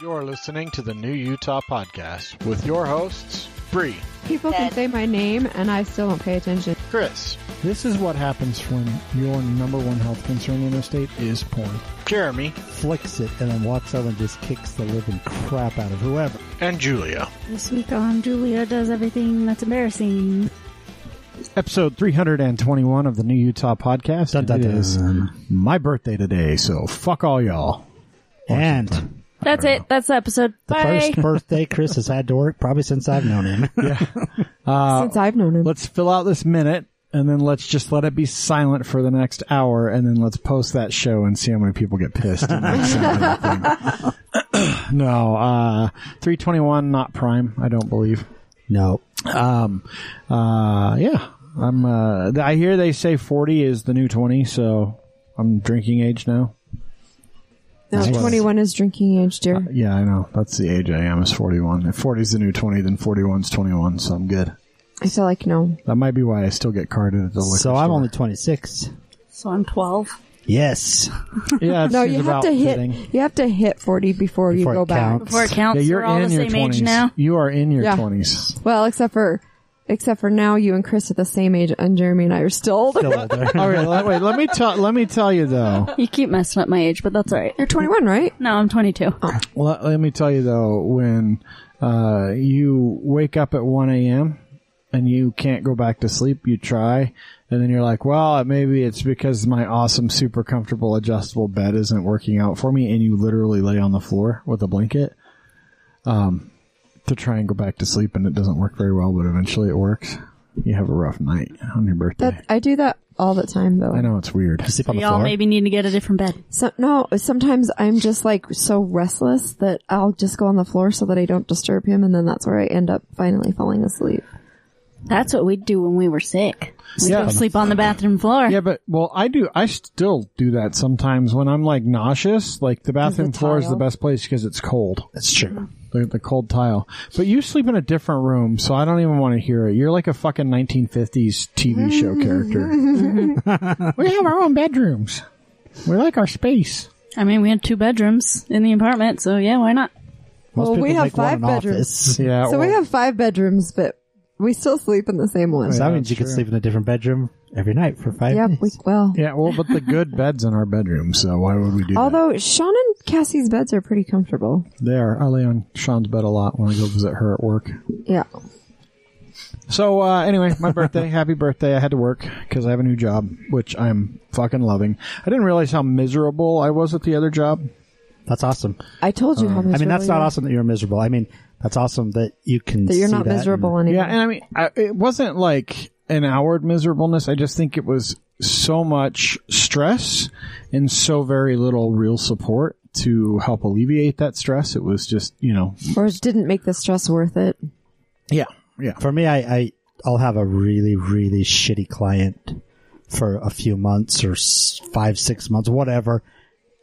You're listening to the New Utah Podcast with your hosts, Bree, People can say my name and I still don't pay attention. Chris, This is what happens when your number one health concern in the state is porn. Jeremy, flicks it and then walks over and just kicks the living crap out of whoever. and Julia. This week on Julia does everything that's embarrassing. Episode 321 of the New Utah Podcast. Dun, dun, It is dun. my birthday today, so fuck all y'all. And That's it. That's the episode. the Bye. first birthday Chris has had to work probably since I've known him. Yeah, Since I've known him. Let's fill out this minute, and then let's just let it be silent for the next hour, and then let's post that show and see how many people get pissed. and make some other thing. no, uh, 321, not prime, I don't believe. no. Um, uh, yeah, I'm, uh, I hear they say 40 is the new 20, so I'm drinking age now. No, 21 is drinking age, dear. Uh, yeah, I know. That's the age I am is 41. If 40 is the new 20, then 41 is 21, so I'm good. I feel like no. That might be why I still get carded at the liquor So I'm only 26. So I'm 12. Yes. yeah, it No, you have to hit. fitting. You have to hit 40 before, Before you go back. Before it counts, Yeah, you're we're all in the your same 20s. age now. You are in your Yeah. 20s. Well, except for, except for now, you and Chris are the same age, and Jeremy and I are still older. Still older. All right, let, wait. Let me tell. Let me tell you though. You keep messing up my age, but that's alright. You're 21, right? No, I'm 22. Let, let me tell you though. When uh, you wake up at 1 a.m. and you can't go back to sleep, you try, and then you're like, well, maybe it's because my awesome, super comfortable, adjustable bed isn't working out for me, and you literally lay on the floor with a blanket. Um, to try and go back to sleep, and it doesn't work very well, but eventually it works. You have a rough night on your birthday. That I do that all the time, though. I know it's weird. Sleep on the Y'all floor. maybe need to get a different bed. So no, sometimes I'm just like so restless that I'll just go on the floor so that I don't disturb him, and then that's where I end up finally falling asleep. That's what we'd do when we were sick. We'd Yeah. go sleep on the bathroom floor. Yeah, but well, I do. I still do that sometimes when I'm like nauseous. Like the bathroom the floor is the tile? best place because it's cold, That's true. The, the cold tile. But you sleep in a different room, so I don't even want to hear it. You're like a fucking 1950s TV show character. we have our own bedrooms. We like our space. I mean, we had two bedrooms in the apartment, so yeah, why not? Most Well, people we have make one five an bedrooms. office. Yeah. So we well, have five bedrooms, but we still sleep in the same one. So that means you that's could sleep in a different bedroom every night for five Yep. days. We, well, Yeah, well, but the good beds in our bedroom, so why would we do that? although Sean and Cassie's beds are pretty comfortable. They are. I lay on Sean's bed a lot when I go visit her at work. Yeah. So uh, anyway, my birthday. happy birthday! I had to work because I have a new job, which I'm fucking loving. I didn't realize how miserable I was at the other job. That's awesome. I told you how miserable I mean, that's not awesome that you're miserable. I mean, that's awesome that you can That you're see not that miserable and- anymore. Yeah, and I mean, I, it wasn't like an outward miserableness. I just think it was so much stress and so very little real support to help alleviate that stress. It was just, you know, or it didn't make the stress worth it. yeah, yeah. For me, I, I I'll have a really really shitty client for a few months or five six months whatever,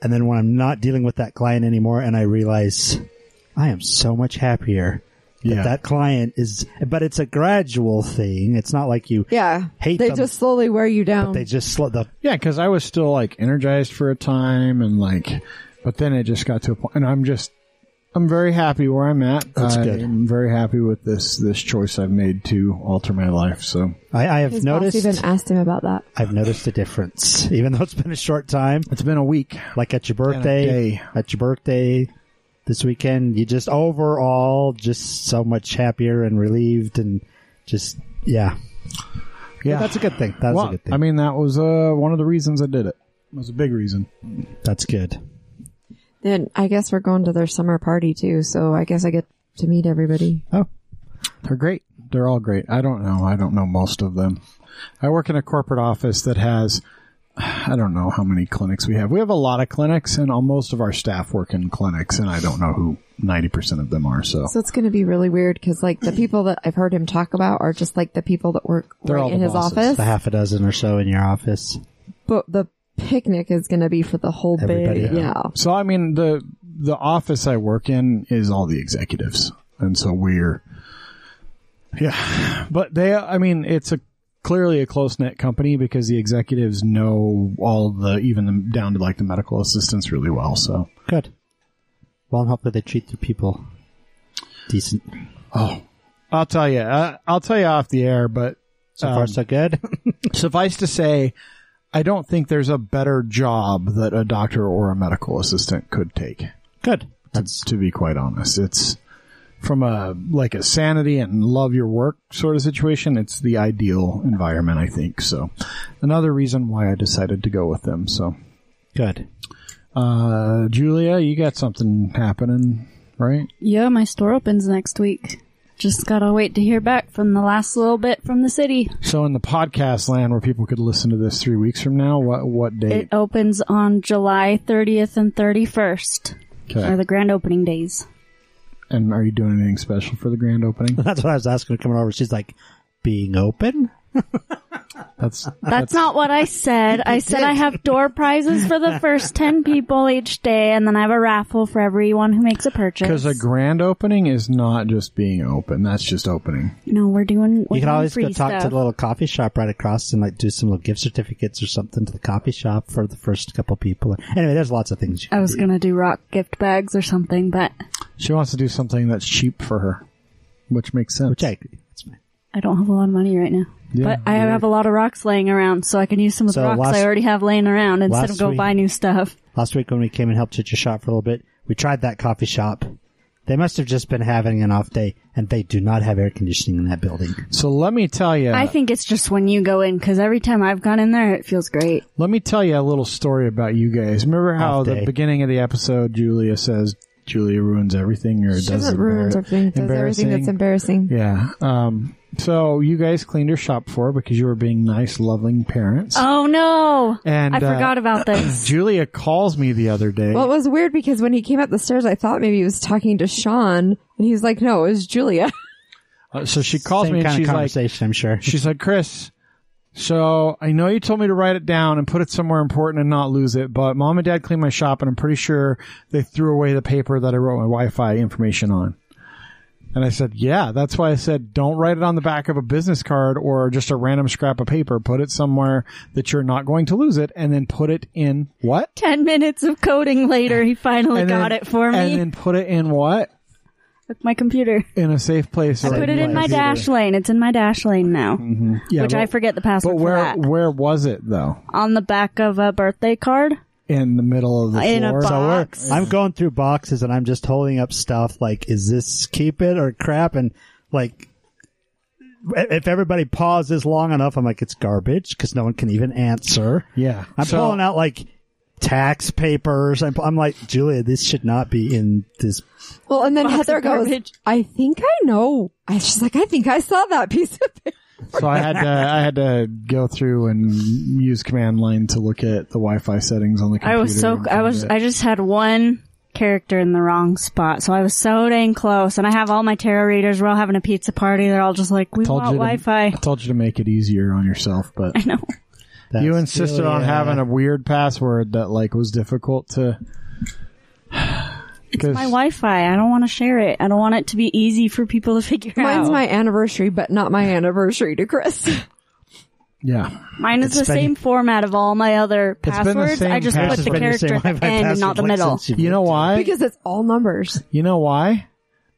and then when I'm not dealing with that client anymore, and I realize I am so much happier. That Yeah. that client is, but it's a gradual thing. It's not like you, Yeah. Hate they them. just slowly wear you down. they just slow the Yeah, because I was still like energized for a time, and like, but then it just got to a point, and I'm just, I'm very happy where I'm at. That's good. I'm very happy with this this choice I've made to alter my life. So I, I have His noticed. boss even asked him about that. I've noticed a difference, even though it's been a short time. it's been a week. Like at your And a birthday, day. at your birthday this weekend, you just overall just so much happier and relieved and just yeah. Yeah, That's a good thing. That's well, a good thing. I mean, that was uh, one of the reasons I did it. It was a big reason. That's good. Then I guess we're going to their summer party too, so I guess I get to meet everybody. Oh, They're great. They're all great. I don't know. I don't know most of them. I work in a corporate office that has, I don't know how many clinics we have. We have a lot of clinics, and all, most of our staff work in clinics, and I don't know who 90% of them are. So So it's going to be really weird because like the people that I've heard him talk about are just like the people that work They're all right in the his bosses. office. the half a dozen or so in your office. But the picnic is going to be for the whole Everybody, big, yeah. yeah. So I mean the the office I work in is all the executives, and so we're yeah. But they, I mean, it's a clearly a close knit company because the executives know all the even the, down to like the medical assistants really well. So Good. Well, and hopefully they treat their people decent. Oh, I'll tell you. Uh, I'll tell you off the air, but So far, Um, so good. suffice to say, I don't think there's a better job that a doctor or a medical assistant could take. good. That's to be quite honest. It's from a like a sanity and love your work sort of situation. It's the ideal environment, I think. So, another reason why I decided to go with them. So, good. uh, Julia, you got something happening, right? Yeah, my store opens next week. Just gotta wait to hear back from the last little bit from the city. So, in the podcast land where people could listen to this three weeks from now, what what date? It opens on July 30th and 31st. Okay. Are the grand opening days. And are you doing anything special for the grand opening? That's what I was asking her coming over. She's like, being open? That's That's not what I said. I said I have door prizes for the first 10 people each day, and then I have a raffle for everyone who makes a purchase. because a grand opening is not just being open. That's just opening. no, we're doing. We're You can doing always free go talk to the little coffee shop right across and like do some little gift certificates or something to the coffee shop for the first couple people. Anyway, there's lots of things. You I was do. gonna do rock gift bags or something, but She wants to do something that's cheap for her, which makes sense. Which I agree. That's fine. I don't have a lot of money right now. Yeah, but I have a lot of rocks laying around, so I can use some of the So rocks last- I already have laying around instead last of go week- buy new stuff. Last week when we came and helped at your shop for a little bit, we tried that coffee shop. They must have just been having an off day, and they do not have air conditioning in that building. So let me tell you. I think it's just when you go in, because every time I've gone in there, it feels great. Let me tell you a little story about you guys. Remember how Off the day. beginning of the episode, Julia says Julia ruins everything or She does doesn't embar- ruin everything. Does everything that's embarrassing. Yeah. Um, so you guys cleaned her shop for her because you were being nice, loving parents. Oh no! and I uh, forgot about this. Julia calls me the other day. Well, it was weird because when he came up the stairs, I thought maybe he was talking to Sean, and he's like, "No, it was Julia." Uh, so she calls Same me and she's of like, conversation, I'm sure. she's like, Chris, so I know you told me to write it down and put it somewhere important and not lose it, but mom and dad cleaned my shop and I'm pretty sure they threw away the paper that I wrote my Wi-Fi information on. And I said, yeah, that's why I said don't write it on the back of a business card or just a random scrap of paper. Put it somewhere that you're not going to lose it and then put it in what? Ten minutes of coding later, he finally And got then- it for me And then put it in what? With my computer. In a safe place. I or put it in my computer. dash lane. It's in my Dashlane now, mm-hmm. Yeah, which but, I forget the password But where, for that. where was it though? On the back of a birthday card. In the middle of the In a floor? box. So we're, Box. I'm going through boxes and I'm just holding up stuff like, is this keep it or crap? And like, if everybody pauses long enough, I'm like, it's garbage because no one can even answer. Yeah. I'm So- pulling out like tax papers. I'm, I'm like, Julia, this should not be in this. Well, and then Heather goes, "I think I know." I she's like, "I think I saw that piece of paper." So I had to I had to go through and use command line to look at the Wi-Fi settings on the computer. I was so I was it. I just had one character in the wrong spot, so I was so dang close. And I have all my tarot readers. We're all having a pizza party. They're all just like, "We want Wi-Fi." I told you to make it easier on yourself, but I know. That's you insisted on Julia. having a weird password that like was difficult to. It's My Wi-Fi. I don't want to share it. I don't want it to be easy for people to figure Mine's out. Mine's my anniversary, but not my anniversary to Chris. yeah, Mine is It's the been- same format of all my other passwords. I just password. put the character same at the end and not the like, middle. you know why? because it's all numbers. you know why?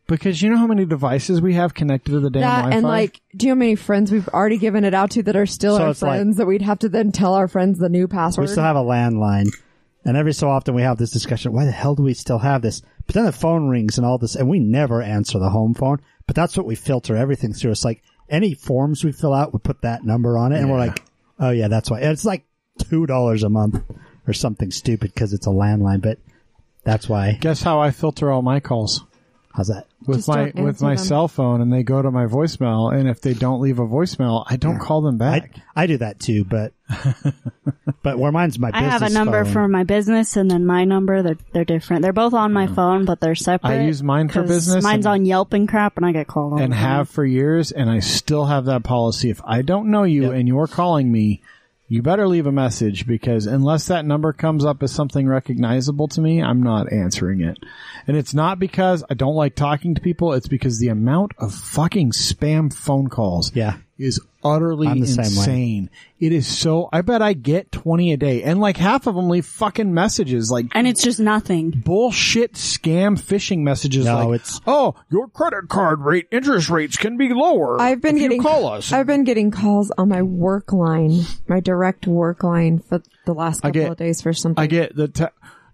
Because you know how many devices we have connected to the damn That Wi-Fi. and like, do you know how many friends we've already given it out to that are still So our it's like- friends that we'd have to then tell our friends the new password? We password? still have a landline. And every so often we have this discussion, why the hell do we still have this? But then the phone rings and all this, and we never answer the home phone. But that's what we filter everything through. It's like any forms we fill out, we put that number on it, and we're like, oh yeah, that's why. And it's like two dollars a month or something stupid because it's a landline. But that's why. guess how I filter all my calls How's that? with Just my with my them. cell phone, and they go to my voicemail. And if they don't leave a voicemail, I don't call them back. I do that too, but but where mine's my I have a number phone. for my business and then my number. They're they're different. They're both on my mm. phone, but they're separate. I use mine for 'cause business Mine's and- on Yelp and crap, and I get called and the have for years, and I still have that policy. If I don't know you Yep. and you're calling me, you better leave a message because unless that number comes up as something recognizable to me, I'm not answering it. And it's not because I don't like talking to people, it's because the amount of fucking spam phone calls Yeah. Is utterly I'm the insane. It is so. I bet I get twenty a day, and like half of them leave fucking messages, like And it's just nothing. bullshit scam phishing messages. No, like, it's- oh, your credit card rate interest rates can be lower. I've been if getting you call us. I've been getting calls on my work line, my direct work line for the last couple get- of days for something. I get the. Te-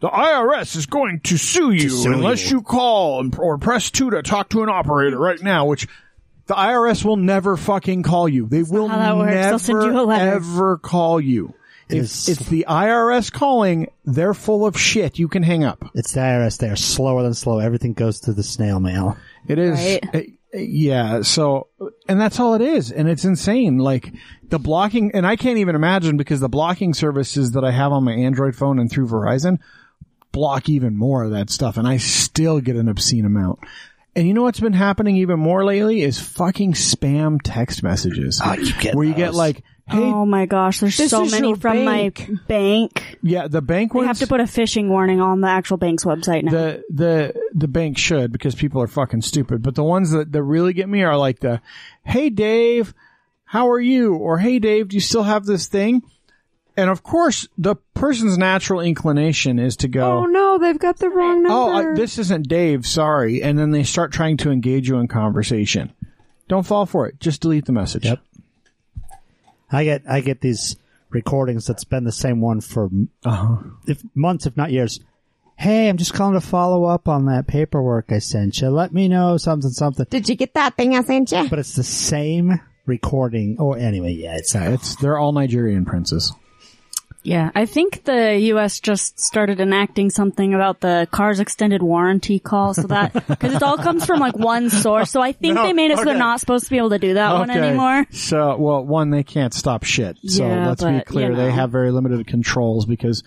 the IRS is going to sue you sue unless you. you call and, or press two to talk to an operator right now, which the IRS will never fucking call you. They will how that works. never you ever call you. It If is- it's the IRS calling, they're full of shit. You can hang up. It's the IRS. They are slower than slow. Everything goes through the snail mail. It is, Right. uh, yeah. So, and that's all it is, and it's insane. Like the blocking, and I can't even imagine because the blocking services that I have on my Android phone and through Verizon block even more of that stuff, and I still get an obscene amount. And you know what's been happening even more lately is fucking spam text messages. Oh, you get where you get like, hey, oh my gosh, there's so many from bank. my bank. yeah, the bank We ones. have to put a phishing warning on the actual bank's website now. the the the bank should because people are fucking stupid. But the ones that, that really get me are like the, "Hey Dave, how are you?" or "Hey Dave, do you still have this thing?" And of course, the person's natural inclination is to go, oh no, they've got the wrong "Oh, number. I, this isn't Dave, sorry," and then they start trying to engage you in conversation. Don't fall for it. Just delete the message. Yep. I get I get these recordings that's been the same one for Uh-huh. if months, if not years. Hey, I'm just calling to follow up on that paperwork I sent you. Let me know something something. Did you get that thing I sent you? But it's the same recording. Oh, anyway, yeah, it's Yeah, it's they're all Nigerian princes. Yeah, I think the U.S. just started enacting something about the car's extended warranty call, so that because it all comes from like one source. So I think No, they made it so they're not supposed to be able to do that one anymore. So, well, one, they can't stop shit. So Yeah, let's be clear. you They have very limited controls because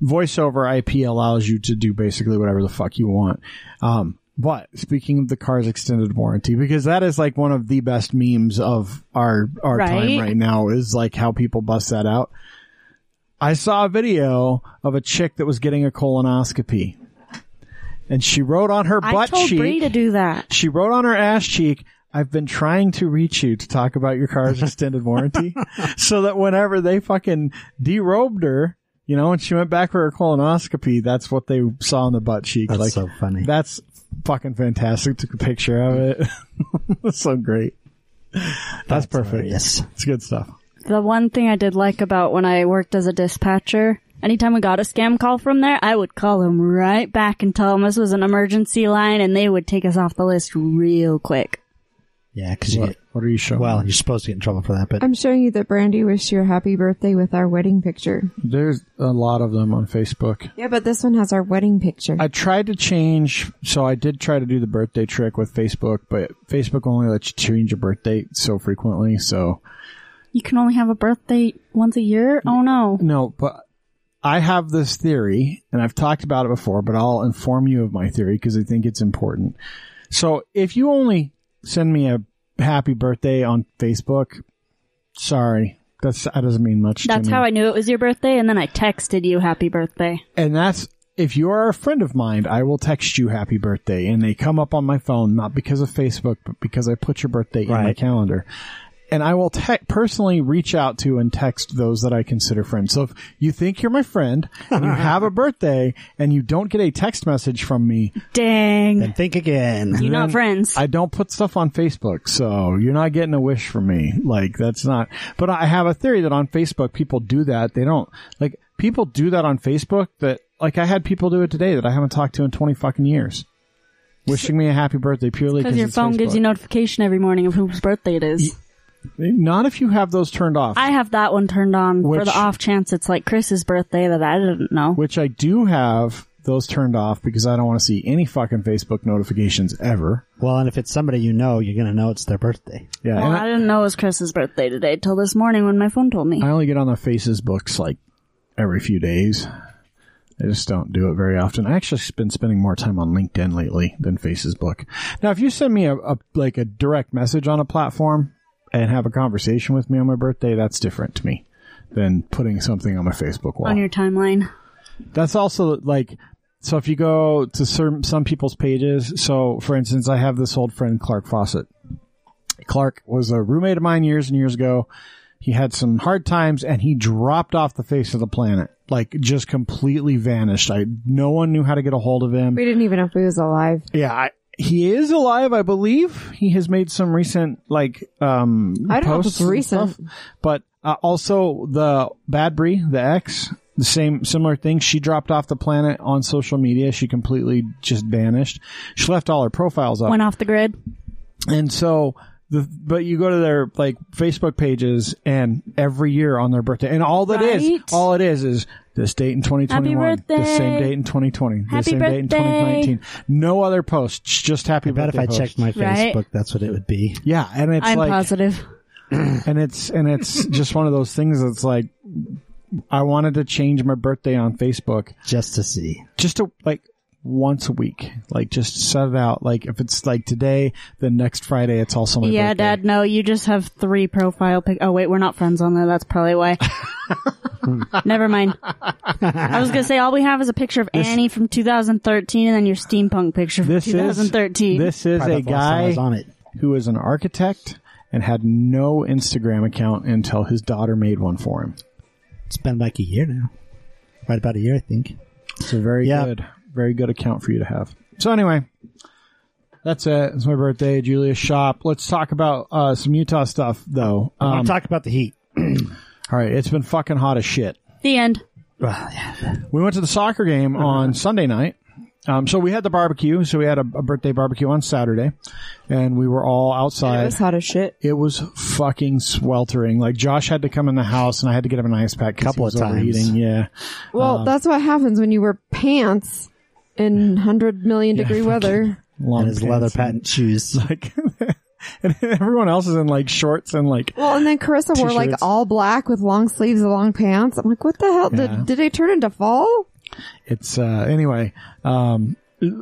voice over IP allows you to do basically whatever the fuck you want. Um, but speaking of the car's extended warranty, because that is like one of the best memes of our, our time Right. right now is like how people bust that out. I saw a video of a chick that was getting a colonoscopy. And she wrote on her butt I butt told cheek. Bree to do that. She wrote on her ass cheek, I've been trying to reach you to talk about your car's extended warranty so that whenever they fucking derobed her, you know, and she went back for her colonoscopy, that's what they saw on the butt cheek. That's like, so funny. That's fucking fantastic. Took a picture of it. That's so great. That's, perfect. Yes. It's good stuff. The one thing I did like about when I worked as a dispatcher, anytime we got a scam call from there, I would call them right back and tell them this was an emergency line, and they would take us off the list real quick. Yeah, because What, what are you showing? well, you're supposed to get in trouble for that, but I'm showing you that Brandy wished you a happy birthday with our wedding picture. there's a lot of them on Facebook. Yeah, but this one has our wedding picture. I tried to change, so I did try to do the birthday trick with Facebook, but Facebook only lets you change your birthday so frequently. So You can only have a birthday once a year? Oh no. no, but I have this theory, and I've talked about it before, but I'll inform you of my theory because I think it's important. So if you only send me a happy birthday on Facebook, sorry, that's that doesn't mean much. That's to me. how I knew it was your birthday, and then I texted you happy birthday. and that's if you are a friend of mine, I will text you happy birthday, and they come up on my phone not because of Facebook, but because I put your birthday in my calendar. And I will te- personally reach out to and text those that I consider friends. So if you think you're my friend and you have a birthday and you don't get a text message from me, Dang. then think again. You're not friends. I don't put stuff on Facebook, so you're not getting a wish from me. Like that's not. But I have a theory that on Facebook people do that. They don't like people do that on Facebook. That like I had people do it today that I haven't talked to in twenty fucking years, wishing me a happy birthday purely Because because your phone gives you notification every morning of whose birthday it is. Not if you have those turned off. I have that one turned on for the off chance it's like Chris's birthday that I didn't know. which I do have those turned off because I don't want to see any fucking Facebook notifications ever. Well, and if it's somebody you know, you're going to know it's their birthday. Yeah, Well, I I, didn't know it was Chris's birthday today till this morning when my phone told me. I only get on the Faces books like every few days. I just don't do it very often. I actually been spending more time on LinkedIn lately than Faces book. Now, if you send me a, a like a direct message on a platform and have a conversation with me on my birthday, that's different to me than putting something on my Facebook wall. on your timeline. That's also like, so if you go to certain, some people's pages, so for instance, I have this old friend, Clark Fawcett. Clark was a roommate of mine years and years ago. He had some hard times and he dropped off the face of the planet. Like just completely vanished. I no one knew how to get a hold of him. We didn't even know if he was alive. Yeah, I, he is alive, I believe. He has made some recent like um I don't know if it's recent. stuff. but uh, also the Bad Brie, the ex, the same similar thing. She dropped off the planet on social media. She completely just vanished. She left all her profiles up, Went off the grid. and so. The, but you go to their like Facebook pages and every year on their birthday and all that is, Right. all it is is this date in 2021, Happy the same date in 2020, the Happy same date in 2019. No other posts, just happy I bet if I posts. checked my Right. Facebook, that's what it would be. Yeah, and it's I'm like, positive. and it's and it's just one of those things that's like, I wanted to change my birthday on Facebook Just to see. just to like once a week, like just set it out. Like if it's like today, then next Friday it's also my Yeah, birthday. Dad. No, you just have three profile pic. Oh wait, we're not friends on there. That's probably why. Never mind. I was gonna say all we have is a picture of Annie from 2013, and then your steampunk picture from This is 2013. this is Probably a the last time I guy was on it. who is an architect and had no Instagram account until his daughter made one for him. It's been like a year now. Right about a year, I think. So very Yeah. good, very good account for you to have. So anyway, that's it. It's my birthday, Julia's shop. Let's talk about uh, some Utah stuff, though. I Um, want to talk about the heat. all right, it's been fucking hot as shit. the end. We went to the soccer game on Sunday night. Um, so we had the barbecue. So we had a, a birthday barbecue on Saturday, and we were all outside. It was hot as shit. It was fucking sweltering. Like Josh had to come in the house, and I had to get him an ice pack. 'cause Couple he was of times. overheating. Yeah, Well, that's what happens when you wear pants in hundred million degree weather. long And his leather pants and- patent shoes. like and everyone else is in like shorts and like Well, and then Carissa wore like all black with long sleeves and long pants. I'm like, what the hell? Yeah. Did, did they turn into fall? it's uh anyway um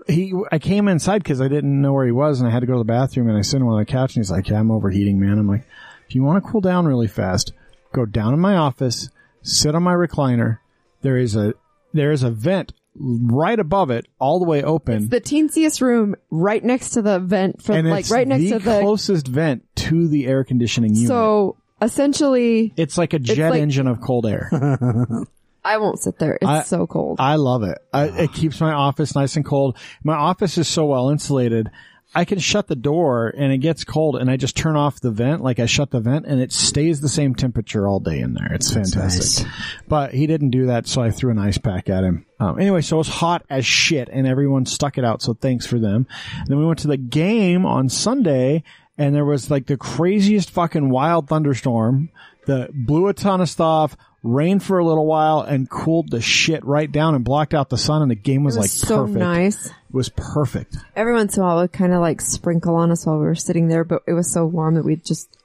he i came inside because i didn't know where he was and i had to go to the bathroom and i sit him on the couch and he's like yeah i'm overheating man i'm like if you want to cool down really fast go down in my office sit on my recliner there is a there is a vent right above it all the way open The teensiest room right next to the vent for and like it's right next the to the. closest vent to the air conditioning unit so essentially, it's like a jet like- engine of cold air I won't sit there. It's I- so cold. I love it. I, it keeps my office nice and cold. My office is so well insulated. I can shut the door and it gets cold and I just turn off the vent. Like I shut the vent and it stays the same temperature all day in there. It's fantastic. But he didn't do that. So I threw an ice pack at him. Um, anyway, so it was hot as shit and everyone stuck it out. So thanks for them. And then we went to the game on Sunday and there was like the craziest fucking wild thunderstorm that blew a ton of stuff, rained for a little while, and cooled the shit right down and blocked out the sun. And the game was, was like so perfect. nice. It was perfect. Every once in a while, it would kind of like sprinkle on us while we were sitting there, but it was so warm that we just.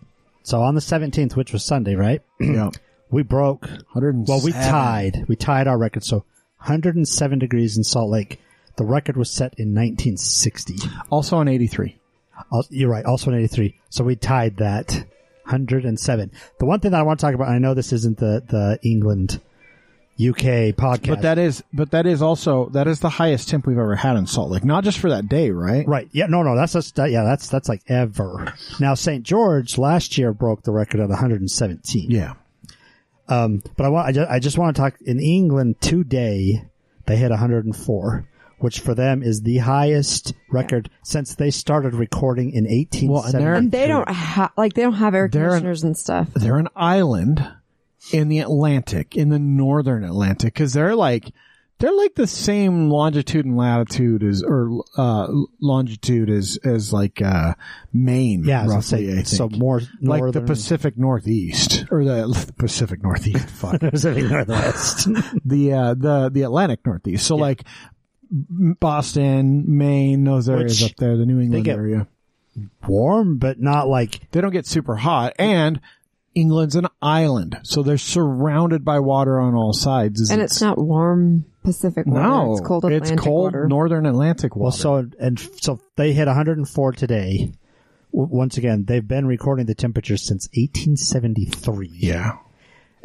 So on the 17th, which was Sunday, right? Yeah, We broke. 107. Well, we tied. We tied our record. So 107 degrees in Salt Lake. The record was set in 1960. Also in '83. You're right. Also in 83. So we tied that 107. The one thing that I want to talk about, and I know this isn't the, the England UK podcast. But that is, but that is also that is the highest temp we've ever had in Salt Lake. Not just for that day, right? Right. Yeah. No. No. That's just that, yeah. That's that's like ever. Now St. George last year broke the record at 117. Yeah. Um. But I want. I just, I just want to talk in England today. They hit 104, which for them is the highest record since they started recording in 1870. Well, and they're- And they don't have like they don't have air They're an- conditioners and stuff. They're an island in the Atlantic, in the northern Atlantic, because they're like they're like the same longitude and latitude as or uh longitude as as like uh Maine. yeah. I roughly. say, I think. so more like the Pacific Northeast or the, the Pacific Northeast. Fuck. Pacific Northwest. the uh, the the Atlantic Northeast. So like Boston, Maine, those areas Which up there, the New England get- area. Warm, but not like They don't get super hot, and England's an island, so they're surrounded by water on all sides. And it's not warm Pacific water. no, it's cold Atlantic cold water. It's cold northern Atlantic water. Well, so and so they hit 104 today. W- Once again, they've been recording the temperature since 1873. yeah.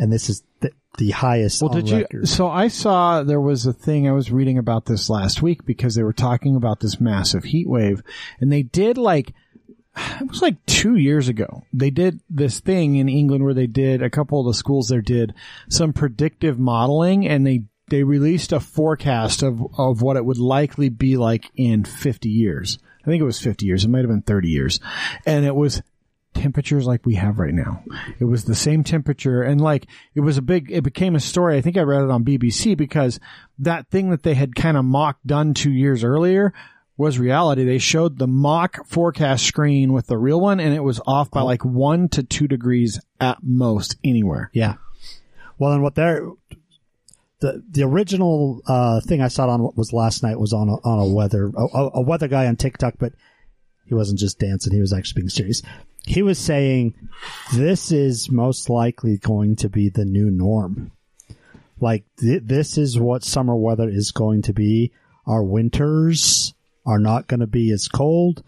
And this is the, the highest Well, did you? So I saw there was a thing I was reading about this last week because they were talking about this massive heat wave, and they did like it was like two years ago. They did this thing in England where they did a couple of the schools there did some predictive modeling and they they released a forecast of of what it would likely be like in 50 years. I think it was 50 years. It might have been 30 years. And it was temperatures like we have right now. It was the same temperature and like it was a big it became a story. I think I read it on BBC because that thing that they had kind of mock done 2 years earlier was reality. They showed the mock forecast screen with the real one and it was off by like 1 to 2 degrees at most anywhere. Yeah. Well, and what they're the the original uh, thing I saw on was last night was on a, on a weather a, a- a weather guy on TikTok, but he wasn't just dancing; he was actually being serious. He was saying this is most likely going to be the new norm. Like th- this is what summer weather is going to be. Our winters are not going to be as cold.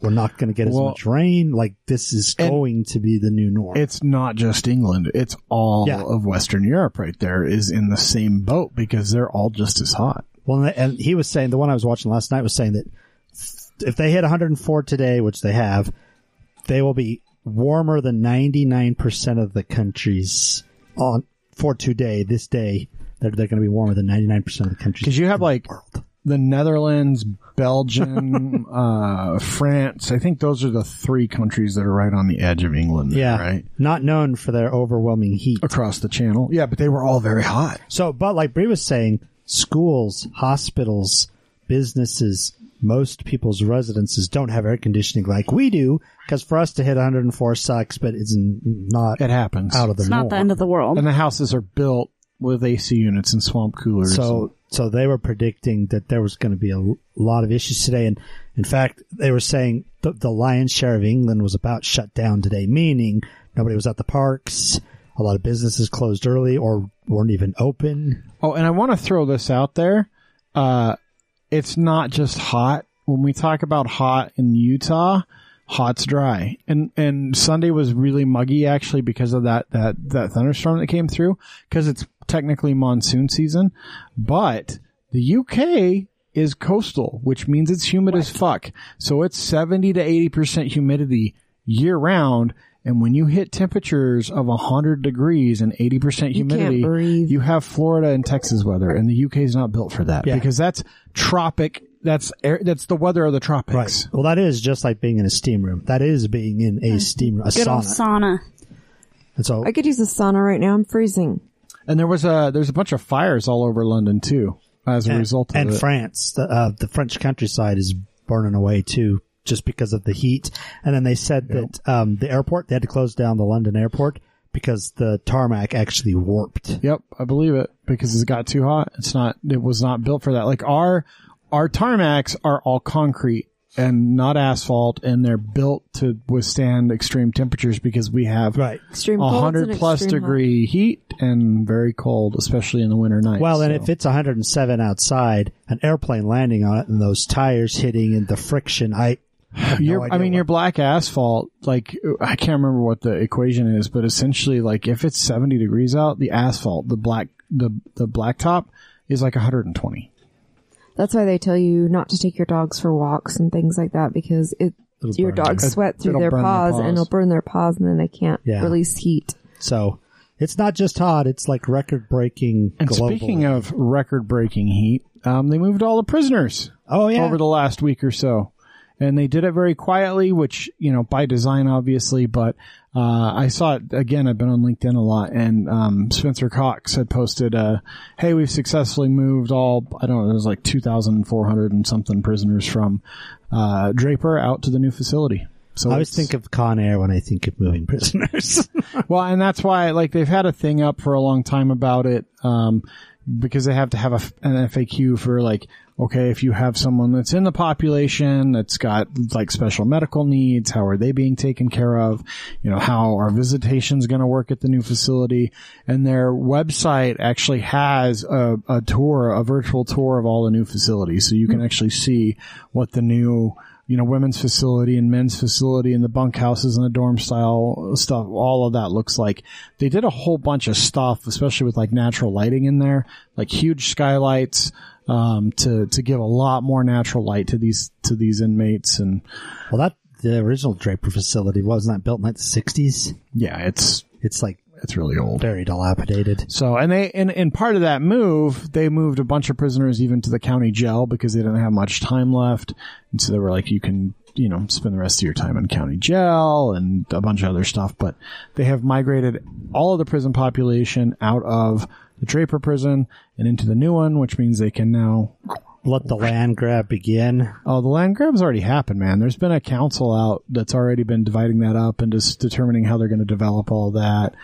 We're not going to get as much rain. Like this is going to be the new norm. It's not just England. It's all Yeah. of Western Europe right there is in the same boat because they're all just as hot. Well, and he was saying the one I was watching last night was saying that if they hit 104 today, which they have, they will be warmer than 99% of the countries on for today. This day, they're they're going to be warmer than 99% of the countries. Because you have the like world. the Netherlands, Belgium, uh, France. I think those are the three countries that are right on the edge of England. there, yeah, Right. not known for their overwhelming heat. Across the channel. Yeah, but they were all very hot. So, but like Bree was saying, schools, hospitals, businesses, most people's residences don't have air conditioning like we do. Because for us to hit 104 sucks, but it's not It happens. out of the It's norm. not the end of the world. and the houses are built with AC units and swamp coolers. So, so they were predicting that there was going to be a lot of issues today, and in fact, they were saying the, the lion's share of England was about shut down today, meaning nobody was at the parks. A lot of businesses closed early or weren't even open. Oh, and I want to throw this out there. Uh, it's not just hot. When we talk about hot in Utah, hot's dry. And and Sunday was really muggy actually because of that that that thunderstorm that came through because it's technically monsoon season, but the UK is coastal, which means it's humid as fuck. So it's 70 to 80% humidity year round. And when you hit temperatures of 100 degrees and 80% You can't humidity, breathe. you have Florida and Texas weather, and the UK is not built for that Yeah. because that's tropic. That's air, that's the weather of the tropics. Well, that is just like being in a steam room. That is being in a steam room, a Good old sauna. sauna. And so, I could use a sauna right now. I'm freezing. And there was a there's a bunch of fires all over London too as a and, result of and it. France, the, uh, the French countryside is burning away too, just because of the heat. And then they said that um, the airport they had to close down the London airport because the tarmac actually warped. Yep, I believe it because it got too hot. It's not. It was not built for that. Like our our tarmacs are all concrete and not asphalt, and they're built to withstand extreme temperatures because we have Right. Extreme a hundred and plus extreme hot. degree heat and very cold, especially in the winter nights. Well, and so. if it's 107 outside, an airplane landing on it and those tires hitting and the friction, I. have no I mean, what- your black asphalt, like, I can't remember what the equation is, but essentially, like, if it's 70 degrees out, the asphalt, the black, the, the blacktop is like 120. That's why they tell you not to take your dogs for walks and things like that because it It'll your dogs them. sweat through their burn their paws, paws. and it'll burn their paws and then they can't Yeah. release heat. So it's not just hot; it's like record breaking. And speaking of record breaking heat, um, they moved all the prisoners oh yeah, over the last week or so. And they did it very quietly, which, you know, by design, obviously, but, uh, I saw it again. I've been on LinkedIn a lot and, um, Spencer Cox had posted, uh, Hey, we've successfully moved all, I don't know, it was like 2,400 and something prisoners from, uh, Draper out to the new facility. So I always think of Con Air when I think of moving prisoners. well, and that's why, like, they've had a thing up for a long time about it, um, because they have to have a, an FAQ for, like, okay, if you have someone that's in the population that's got, like, special medical needs, how are they being taken care of? You know, how are visitations going to work at the new facility? And their website actually has a, a tour, a virtual tour of all the new facilities. So you can hmm. actually see what the new, you know, women's facility and men's facility and the bunkhouses and the dorm style stuff, all of that looks like. They did a whole bunch of stuff, especially with like natural lighting in there, like huge skylights, um, to, to give a lot more natural light to these, to these inmates. And well, that the original Draper facility wasn't that built in like the sixties? Yeah, it's It's like it's really old. very dilapidated. So, and they, and, and part of that move, they moved a bunch of prisoners even to the county jail because they didn't have much time left. And so they were like, you can, you know, spend the rest of your time in county jail and a bunch of other stuff. But they have migrated all of the prison population out of the Draper prison and into the new one, which means they can now Let the land grab begin. Oh, the land grab's already happened, man. There's been a council out that's already been dividing that up and just determining how they're going to develop all that.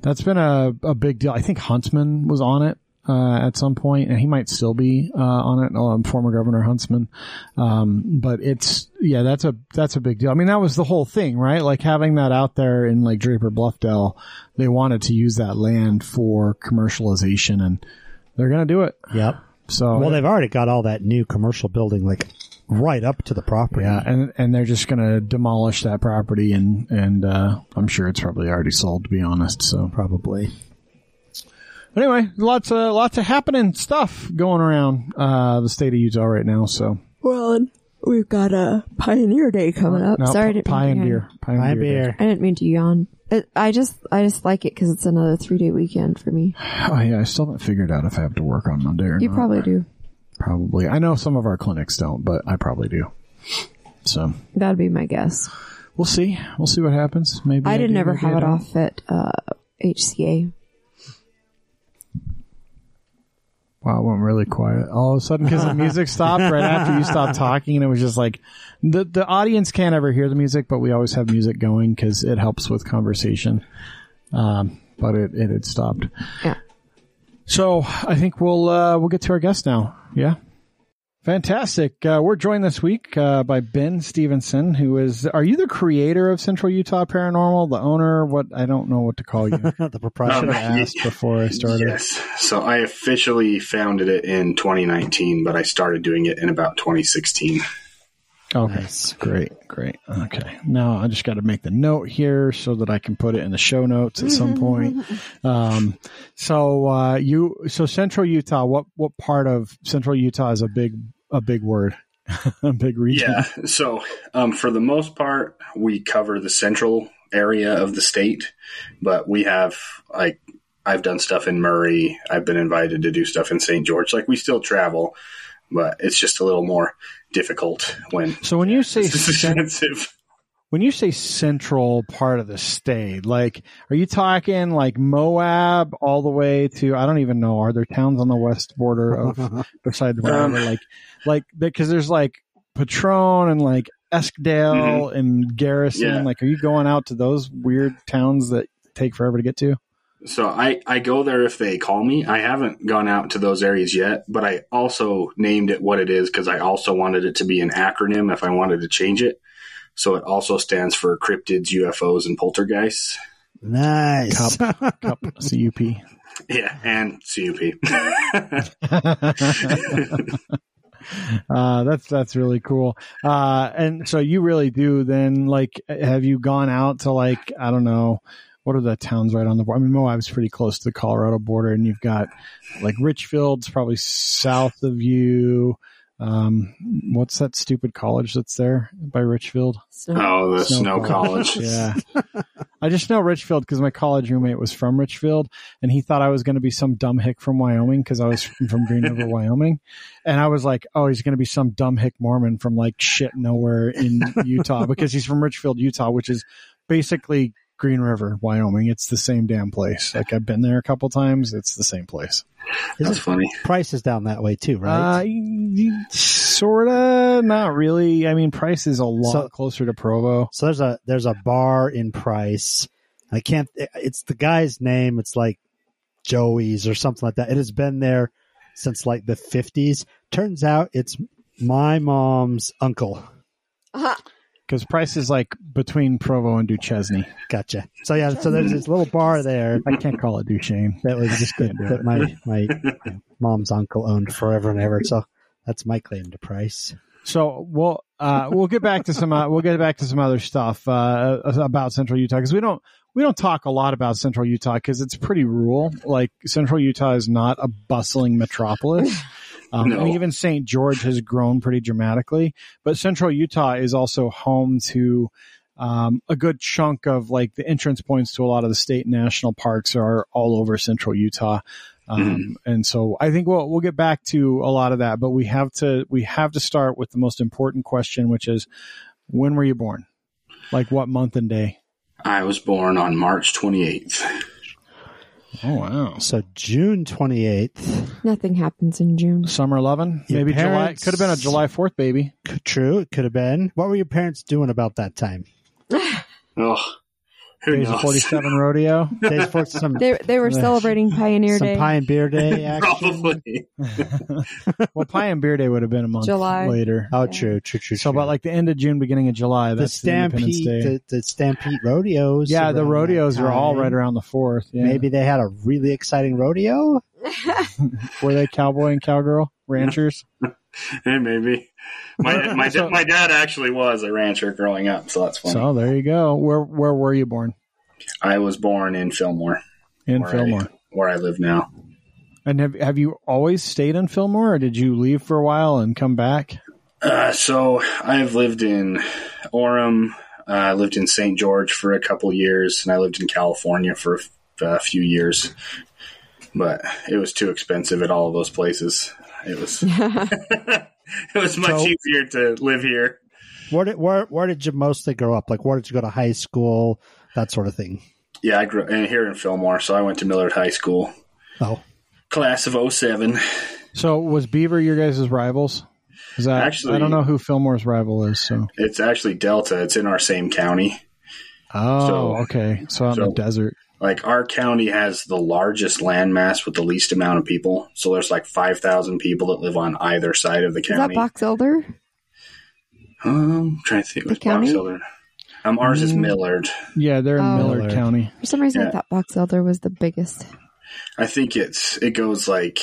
That's been a, a big deal. I think Huntsman was on it. Uh, at some point, and he might still be uh, on it. Um, former Governor Huntsman, um, but it's yeah, that's a that's a big deal. I mean, that was the whole thing, right? Like having that out there in like Draper Bluffdale, they wanted to use that land for commercialization, and they're gonna do it. Yep. So Well, they've already got all that new commercial building like right up to the property. Yeah, and and they're just gonna demolish that property, and and uh, I'm sure it's probably already sold, to be honest. So, Probably. But anyway, lots of lots of happening stuff going around uh, the state of Utah right now. So, Well, and we've got a Pioneer Day coming up. no, Sorry, I didn't mean to yawn. Pioneer, Pioneer, Day. I didn't mean to yawn. It, I just, I just like it because it's another three day weekend for me. Oh yeah, I still haven't figured out if I have to work on Monday or You not. probably do. Probably. I know some of our clinics don't, but I probably do. So That'd be my guess. we'll see. We'll see what happens. Maybe I did do, never maybe have it off at uh, HCA. Wow, it went really quiet. All of a sudden, because the music stopped right after you stopped talking, and it was just like the the audience can't ever hear the music, but we always have music going because it helps with conversation. Um, but it it had stopped. Yeah. So I think we'll uh, we'll get to our guest now. Yeah. Fantastic. Uh, we're joined this week uh, by Ben Stephenson, who is. Are you the creator of Central Utah Paranormal, the owner? What I don't know what to call you. the Should proprietor. have asked before I started. Yes. So I officially founded it in 2019, but I started doing it in about 2016. Okay. Nice. Great, great. Okay. Now I just got to make the note here so that I can put it in the show notes at some point. Um, so, uh, you, so Central Utah, what, what part of Central Utah is a big, a big word, a big region? Yeah. So um, for the most part, we cover the central area of the state, but we have like I've done stuff in Murray. I've been invited to do stuff in St. George. Like we still travel, but it's just a little more difficult when So when you say, it's cen- when you say central part of the state, like, are you talking like Moab all the way to, I don't even know, are there towns on the west border of, besides whatever, Um, like, like, because there's like Patron and like Eskdale and Garrison. Yeah. Like, are you going out to those weird towns that take forever to get to? So I, I go there if they call me. I haven't gone out to those areas yet, but I also named it what it is because I also wanted it to be an acronym if I wanted to change it. So it also stands for cryptids, UFOs, and poltergeists. Nice. Cup, cup, CUP. Yeah, and CUP. Uh, that's that's really cool. Uh, and so you really do then like have you gone out to like I don't know what are the towns right on the border? I mean Moab's pretty close to the Colorado border, and you've got like Richfield's probably south of you. Um, what's that stupid college that's there by Richfield? So, oh, the Snow Snow, College. College. Yeah. I just know Richfield because my college roommate was from Richfield and he thought I was going to be some dumb hick from Wyoming because I was from Green River, Wyoming. And I was like, oh, he's going to be some dumb hick Mormon from like shit nowhere in Utah because he's from Richfield, Utah, which is basically Green River, Wyoming. It's the same damn place. Like I've been there a couple times. It's the same place. That's funny. Price is down that way too, right? Uh, sorta, not really. I mean, Price is a lot So- closer to Provo. so there's a there's a bar in Price. I can't. It's the guy's name. It's like Joey's or something like that. It has been there since like the fifties. Turns out it's my mom's uncle. Because Price is like between Provo and Duchesne. Gotcha. So yeah, so there's this little bar there I can't call it Duchesne. that was just that, can't that my my mom's uncle owned forever and ever. So that's my claim to price. So we'll uh, we'll get back to some uh, we'll get back to some other stuff uh, about Central Utah because we don't we don't talk a lot about Central Utah because it's pretty rural. Like Central Utah is not a bustling metropolis. Um, No. And even St. George has grown pretty dramatically. But central Utah is also home to um, a good chunk of like the entrance points to a lot of the state and national parks are all over central Utah. Um, and so I think we'll, we'll get back to a lot of that, but we have to, we have to start with the most important question, which is when were you born? Like what month and day? I was born on March 28th. Oh, wow. So June 28th. Nothing happens in June. Summer 11? Your Maybe July. Could have been a July 4th baby. True, it could have been. What were your parents doing about that time? Oh, who Days of 47 rodeo. Days for some, They they were celebrating Pioneer some Day. pie and beer day action. Probably. well, Pie and Beer Day would have been a month July. later. Oh, Yeah. true, true, true. So true. about like the end of June, beginning of July. the That's the, Independence Stampede, Day. the, the Stampede rodeos. yeah, the rodeos are all right around the 4th. Yeah. Maybe they had a really exciting rodeo. Were they cowboy and cowgirl ranchers? Hey, maybe. My my, So- my dad actually was a rancher growing up, so that's funny. so there you go. Where where were you born? I was born in Fillmore, In where Fillmore. I, where I live now. And have have you always stayed in Fillmore, or did you leave for a while and come back? Uh, so I've lived in Orem. Uh, I lived in St. George for a couple years, and I lived in California for a, a few years. But it was too expensive at all of those places. It was it was much So- easier to live here. Where did where where did you mostly grow up? Like where did you go to high school? That sort of thing. Yeah, I grew and here in Fillmore, so I went to Millard High School, Oh, class of 07. So was Beaver your guys' rivals? Is that Actually- I don't know who Fillmore's rival is. So It's actually Delta. It's in our same county. oh, So- okay. So out in so- the desert. Like our county has the largest landmass with the least amount of people. So there's like 5,000 people that live on either side of the county. Is that. Box Elder? Um, trying to think. The What's county? Box Elder? Um, ours is Mm. Millard. Yeah, they're in Oh. Millard Millard. County. For some reason, I thought Box Elder was the biggest. I think it's it goes like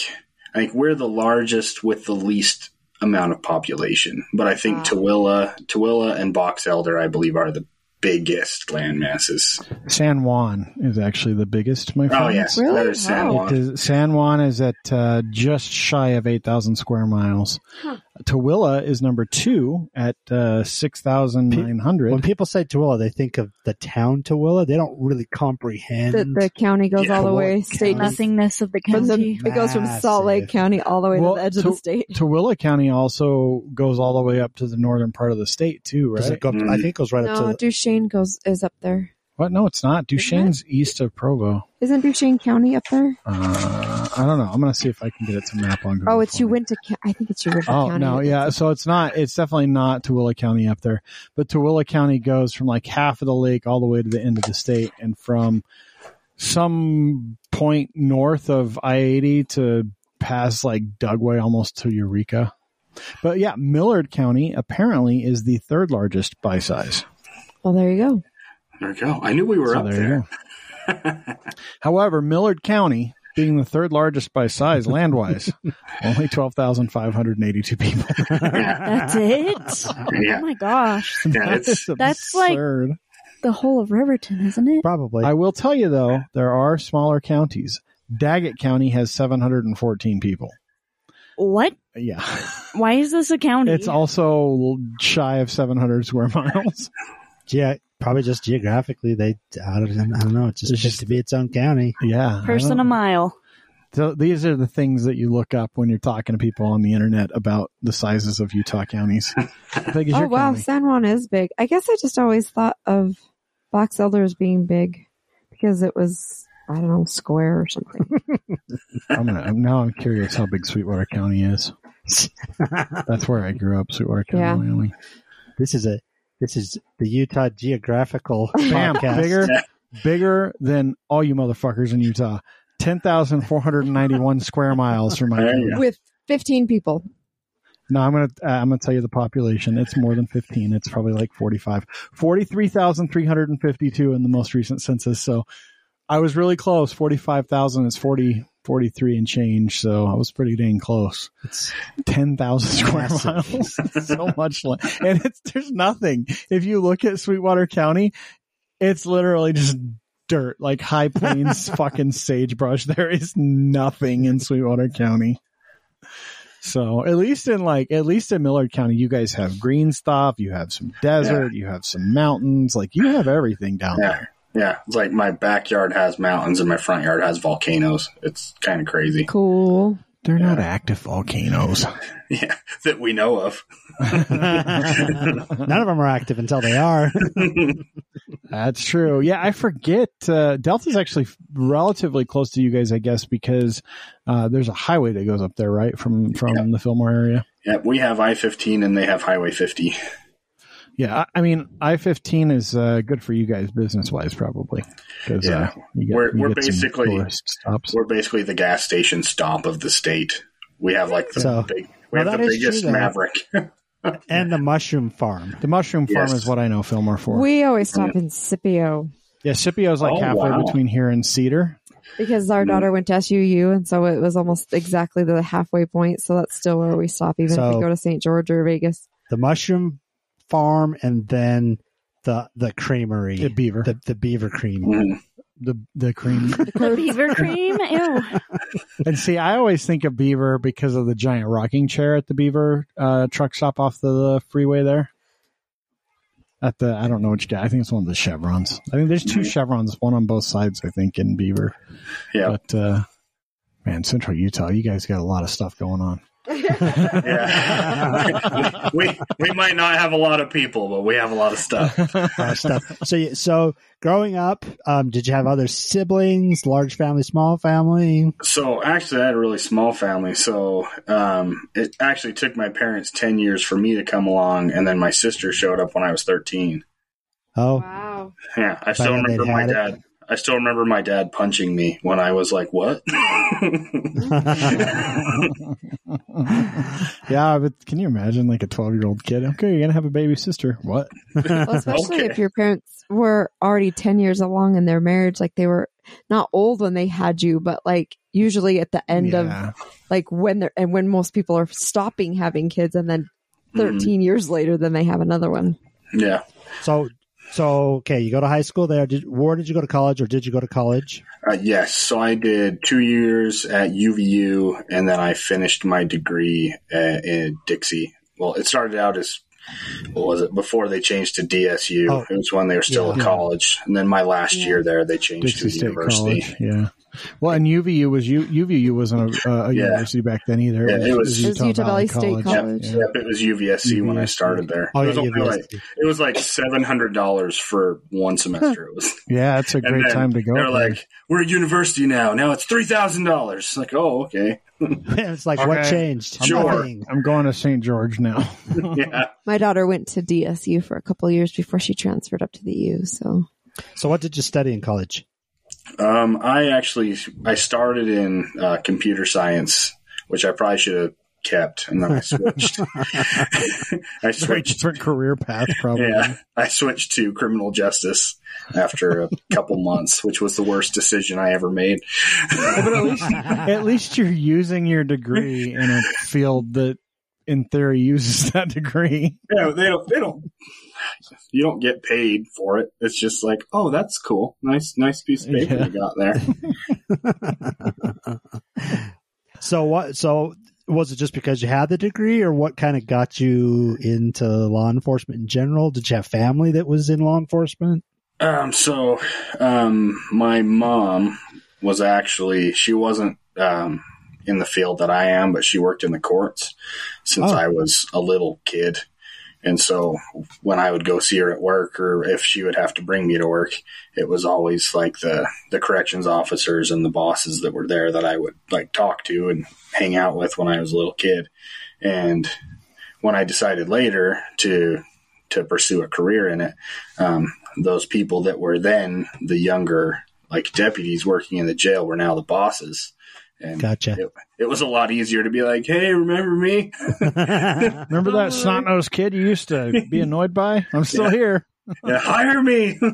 I think we're the largest with the least amount of population. But I think Wow. Tooele, Tooele and Box Elder, I believe, are the biggest land masses. San Juan is actually the biggest, my friend. Oh yes, Really? that is San Wow. Juan. It is- San Juan is at uh, just shy of 8,000 square miles. Huh. Tooele is number two at uh, 6,900. when people say Tooele, they think of the town Tooele. They don't really comprehend. The, the county goes Yeah, all the way. State county? Nothingness of the From the, county. it goes from Salt Lake County all the way Well, to the edge of the state. Tooele County also goes all the way up to the northern part of the state too, Does right? it go up to- Mm. I think it goes right up to. The, Duchesne goes is up there. What? No, it's not. Duchesne's east of Provo. Isn't Duchesne County up there? Uh, I don't know. I'm going to see if I can get it to map on Google. Oh, it's. Uinta. Ca- I think it's Uinta Oh County. Oh no, yeah. So it's not. It's definitely not Tooele County up there. But Tooele County goes from like half of the lake all the way to the end of the state, and from some point north of I eighty to past like Dugway, almost to Eureka. But yeah, Millard County apparently is the third largest by size. Well, there you go. There we go. I knew we were So up there there. However, Millard County, being the third largest by size land wise, only 12,582 people. That's it? Yeah. Oh my gosh. Yeah, it's That's like- The whole of Riverton, isn't it? probably. I will tell you though, there are smaller counties. Daggett County has 714 people. What? Yeah. Why is this a county? It's also shy of 700 square miles. Yeah, probably just geographically, they. I don't, I don't know. It's just It's just just- to be its own county. Yeah. Person a mile. So these are the things that you look up when you're talking to people on the internet about the sizes of Utah counties. Big Oh your wow, county? San Juan is big. I guess I just always thought of Box Elder as being big because it was I don't know square or something. I'm gonna, now I'm curious how big Sweetwater County is. That's where I grew up, Sweetwater County, Yeah. Wyoming. This is a. This is the Utah Geographical Bam, podcast. bigger, bigger than all you motherfuckers in Utah. Ten thousand four hundred ninety-one square miles for my There county. you go. With 15 people. No, I'm gonna uh, I'm gonna tell you the population. It's more than 15. It's probably like 45. 43,352 in the most recent census. So I was really close. 45,000 is 40 43 and change. So I was pretty dang close. It's 10,000 square miles. so much land. And it's there's nothing. If you look at Sweetwater County, it's literally just dirt, like high plains fucking sagebrush. There is nothing in Sweetwater County. So at least in like at least in Millard County, you guys have green stuff. You have some desert. You have some mountains. Like you have everything down Yeah. there. Yeah, it's like my backyard has mountains and my front yard has volcanoes. It's kind of crazy. Cool. They're not active volcanoes. Yeah, that we know of. None of them are active until they are. That's true. Yeah, I forget. Uh, Delta's actually relatively close to you guys, I guess, because uh, there's a highway that goes up there, right, from from Yeah. the Fillmore area. Yeah, we have I fifteen and they have Highway fifty. Yeah, I, I mean, I fifteen is uh, good for you guys business wise, probably. Yeah. uh, get- We're- we're basically- stops. We're basically the gas station stop of the state. We have like the So- big. We Well, have the biggest true. Maverik. and the mushroom farm. The mushroom farm Yes. is what I know Fillmore for. We always stop in Scipio yeah, Scipio's like Oh, halfway wow. between here and Cedar. because our Hmm. daughter went to SUU, and so it was almost exactly the halfway point. So that's still where we stop, even if we go to St. George or Vegas. The mushroom farm and then the the creamery. The beaver. The, the beaver cream. Mhm. The the cream. The beaver cream? Ew. and see, I always think of Beaver because of the giant rocking chair at the Beaver uh, truck stop off the freeway there. At the, I don't know which guy. I think it's one of the chevrons. I think there's two chevrons, one on both sides. I think in Beaver. Yeah, But uh, man, Central Utah, you guys got a lot of stuff going on. Yeah. we we might not have a lot of people, but we have a lot of stuff. uh, stuff. So, so growing up, um, did you have other siblings? Large family, small family? So actually, I had a really small family. So um, it actually took my parents ten years for me to come along, and then my sister showed up when I was thirteen. Oh, Wow. Yeah, I still then remember my dad. it. Dad. I still remember my dad punching me when I was like, "What?" yeah, but can you imagine like a 12 year old kid? Okay, you're gonna have a baby sister. What? Well, especially Okay. if your parents were already 10 years along in their marriage, like they were not old when they had you, but like usually at the end Yeah. of like when they're, and when most people are stopping having kids and then Mm-hmm. 13 years later, then they have another one. yeah. so, so, okay, you go to high school there. Did, where did you go to college or did you go to college? Uh, yes. So I did two years at UVU, and then I finished my degree uh, in Dixie. Well, it started out as what was it before they changed to DSU? Oh. it was when they were still Yeah. at college, and then my last Yeah. year there, they changed Dixie to State university. College. Yeah. Well, and UVU was U, UVU wasn't a, uh, a Yeah. university back then either. Yeah, it was- It was Utah Valley State College. Yeah. Yep, it was UVSC when I UVSC. started there. Oh, it yeah, was only UVSC. like it was like seven hundred dollars for one semester. It was Yeah, it's a great time to go. They're like, "We're at university now. Now it's three thousand dollars." Like, oh, okay, it's like, what Okay. changed? Sure. Nothing. I'm going to St. George now. yeah. My daughter went to DSU for a couple of years before she transferred up to the U. So So, what did you study in college? Um, I actually I started in uh, computer science, which I probably should have kept, and then I switched. I switched. different career path, probably. Yeah, I switched to criminal justice after a couple months, which was the worst decision I ever made. but at least, at least you're using your degree in a field that, in theory, uses that degree. Yeah, they don't. They don't. You don't get paid for it. It's just like, oh, that's cool. Nice, nice piece of paper Yeah. you got there. So, what? So, was it just because you had the degree, or what kind of got you into law enforcement in general? Did you have family that was in law enforcement? Um, so, um, my mom was actually, she wasn't, um, in the field that I am, but she worked in the courts since Oh. I was a little kid. And so when I would go see her at work or if she would have to bring me to work, it was always like the, the corrections officers and the bosses that were there that I would like talk to and hang out with when I was a little kid. And when I decided later to, to pursue a career in it, um, those people that were then the younger like deputies working in the jail were now the bosses. And Gotcha. it, it was a lot easier to be like, Hey, remember me? Remember that snot nosed kid you used to be annoyed by? I'm still Yeah. here. Yeah, hire me.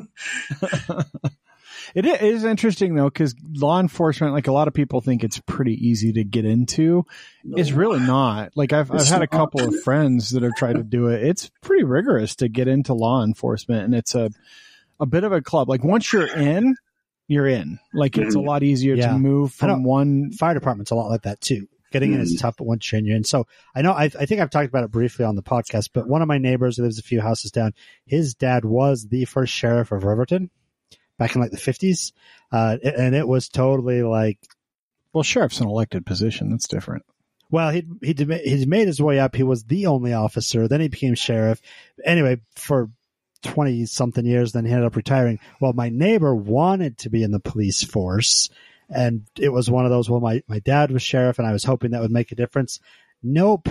it is interesting though, because law enforcement, like a lot of people think it's pretty easy to get into. It's really not. Like I've, I've It's had a couple of friends that have tried to do it. It's pretty rigorous to get into law enforcement and it's a, a bit of a club. Like once you're in, you're in. Like it's a lot easier Yeah. to move from one. Fire department's a lot like that too. Getting in is tough, but once you're in, you're in. So I know, I, I think I've talked about it briefly on the podcast, but one of my neighbors who lives a few houses down, his dad was the first sheriff of Riverton back in like the 50s. Uh, and it was totally like, Well, sheriff's an elected position. That's different. well, he he he made his way up. He was the only officer. Then he became sheriff. Anyway, for twenty something years, then he ended up retiring. Well, my neighbor wanted to be in the police force, and it was one of those. Well, my my dad was sheriff, and I was hoping that would make a difference. Nope.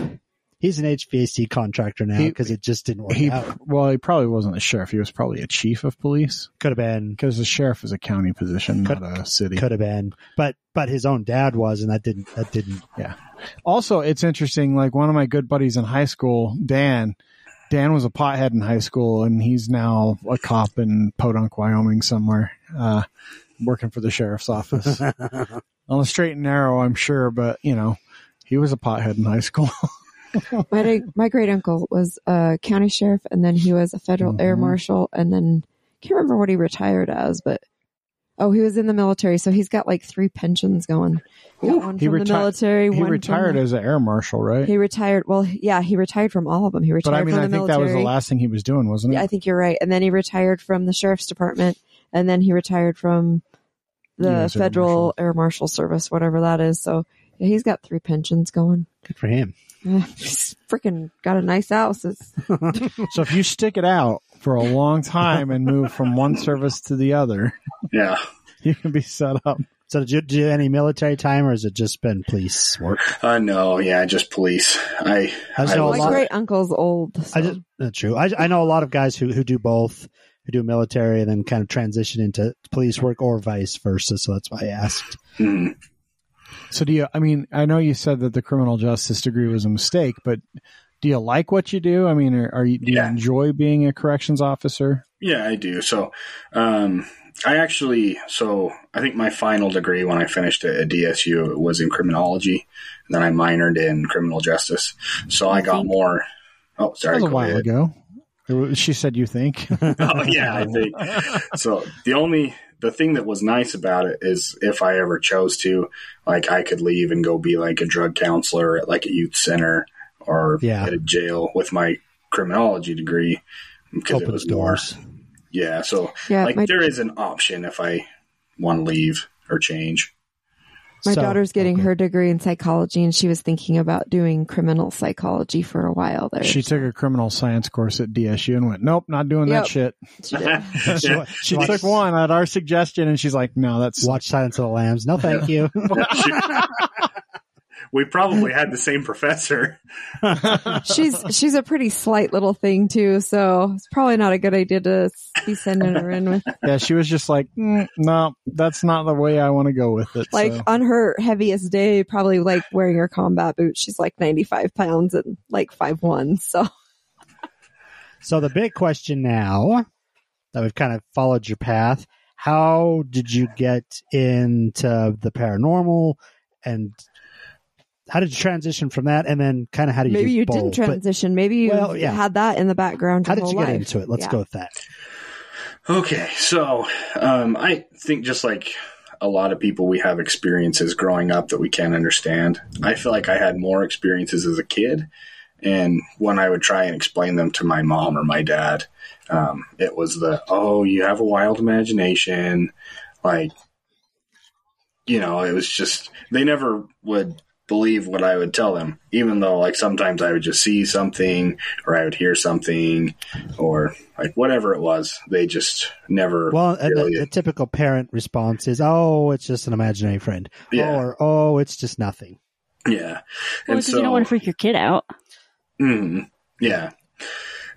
He's an HVAC contractor now because it just didn't work He out. well, he probably wasn't a sheriff. He was probably a chief of police Could have been, because the sheriff is a county position, Could- not a city. could have been, but but his own dad was, and that didn't that didn't. Yeah. Also, it's interesting. Like one of my good buddies in high school, Dan. Dan was a pothead in high school, and he's now a cop in Podunk, Wyoming, somewhere, uh, working for the sheriff's office on the straight and narrow. I'm sure, but you know, he was a pothead in high school. My my great uncle was a county sheriff, and then he was a federal air Mhm. marshal, and then can't remember what he retired as, but oh, he was in the military, so he's got like three pensions going. He got one He from reti- the military. he one retired the- as an air marshal, right? He retired. Well, yeah, he retired from all of them. He retired but I mean, from I think military. that was the last thing he was doing, wasn't it? Yeah, I think you're right. And then he retired from the sheriff's department, and then he retired from the U.S. Air federal Marshal. air marshal service, whatever that is. So yeah, he's got three pensions going. Good for him. He's freaking got a nice house. It's, So if you stick it out for a long time and move from one service to the other, Yeah. you can be set up. So did you do any military time, or has it just been police work? Uh, no, yeah, just police. I, I just I know a my great uncle's old. so- I just that's true. I I know a lot of guys who who do both, who do military and then kind of transition into police work or vice versa. So that's why I asked. mm, So do you? I mean, I know you said that the criminal justice degree was a mistake, but do you like what you do? I mean, are, are you do Yeah. you enjoy being a corrections officer? yeah, I do. So, um, I actually, so I think my final degree when I finished at, at DSU was in criminology, and then I minored in criminal justice. So I got more. Oh, That sorry. was a while ahead. ago. She said you think. oh yeah, I think so. The only the thing that was nice about it is if I ever chose to, like I could leave and go be like a drug counselor at like a youth center or Yeah. at a jail with my criminology degree because it Opens was more. doors. Yeah, so yeah, like my, there is an option if I want to leave or change. my So- daughter's getting okay. her degree in psychology, and she was thinking about doing criminal psychology for a while there. she took a criminal science course at DSU and went, "Nope, not doing Yep. that shit." She did. She, Yeah. She watch- took one at our suggestion, and she's like, "No, that's Watch Silence of the Lambs. No, thank you. She- we probably had the same professor. she's she's a pretty slight little thing too, so it's probably not a good idea to be sending her in with yeah." She was just like, mm, "No, that's not the way I want to go with it." like so. on her heaviest day, probably like wearing her combat boots. She's like ninety five pounds and like five one. So So the big question now that we've kind of followed your path, how did you get into the paranormal and how did you transition from that? And then kind of how did you maybe you you do didn't both? But transition. Maybe you Well, yeah. had that in the background. How your did you get life. into it? Let's Yeah. go with that. Okay, so um, I think just like a lot of people, we have experiences growing up that we can't understand. I feel like I had more experiences as a kid, and when I would try and explain them to my mom or my dad, um, it was the oh, you have a wild imagination, like you know, it was just they never would believe what I would tell them, even though like sometimes I would just see something or I would hear something or like whatever it was. They just never Well, and really, the, the typical parent response is, "Oh, it's just an imaginary friend," Yeah. or "Oh, it's just nothing." yeah. Well, And because you don't want to freak your kid out. Mhm. Yeah.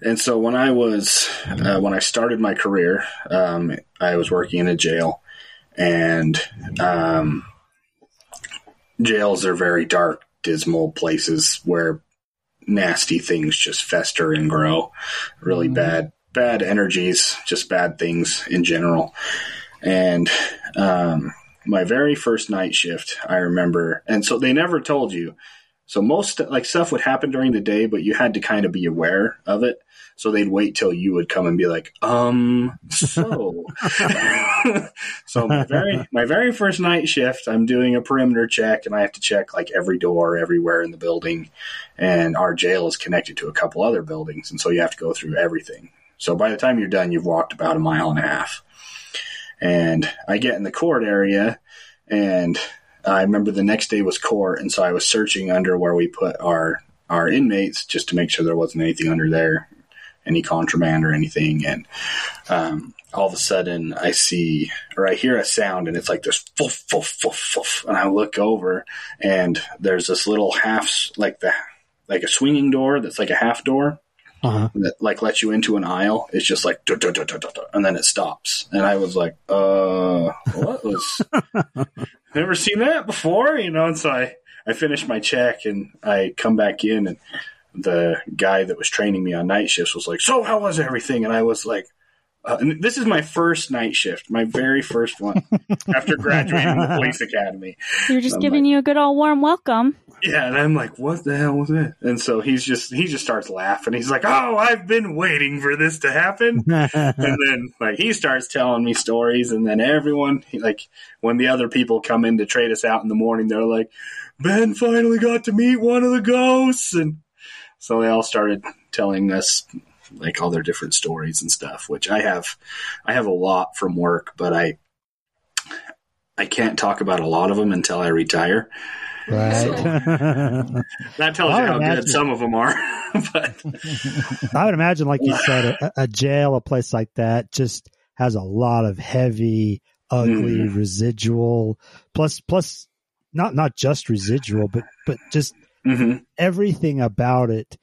And so when I was uh, when I started my career, um, I was working in a jail, and um, jails are very dark, dismal places where nasty things just fester and grow. Really Mhm. bad, bad energies, just bad things in general. And um, my very first night shift, I remember, and so they never told you So most like stuff would happen during the day, but you had to kind of be aware of it. So they'd wait till you would come and be like, um, so, so my very, my very first night shift, I'm doing a perimeter check and I have to check like every door everywhere in the building. And our jail is connected to a couple other buildings. And so you have to go through everything. So by the time you're done, you've walked about a mile and a half. And I get in the court area and I remember the next day was court. And so I was searching under where we put our, our inmates just to make sure there wasn't anything under there any contraband or anything. And um, all of a sudden, I see or I hear a sound, and it's like this foof, foof, foof, foof. And I look over, and there's this little half, like the like a swinging door that's like a half door. Uh-huh. That like lets you into an aisle. It's just like, duh, duh, duh, and then it stops. And I was like, uh, what was? never seen that before, you know. And so I I finish my check and I come back in and the guy that was training me on night shifts was like, "So how was everything?" And I was like, uh, and "This is my first night shift, my very first one after graduating the police academy." They're just I'm giving you a good old warm welcome. Yeah, and I'm like, "What the hell was it?" And so he's just he just starts laughing. He's like, "Oh, I've been waiting for this to happen." and then like he starts telling me stories, and then everyone like when the other people come in to trade us out in the morning, they're like, "Ben finally got to meet one of the ghosts," and so they all started telling us like all their different stories and stuff, which I have I have a lot from work, but I I can't talk about a lot of them until I retire. Right. That tells you how imagine- good some of them are. but I would imagine, like you said, a, a jail, a place like that, just has a lot of heavy, ugly Mhm. residual. Plus, plus, not not just residual, but but just mhm. everything about it,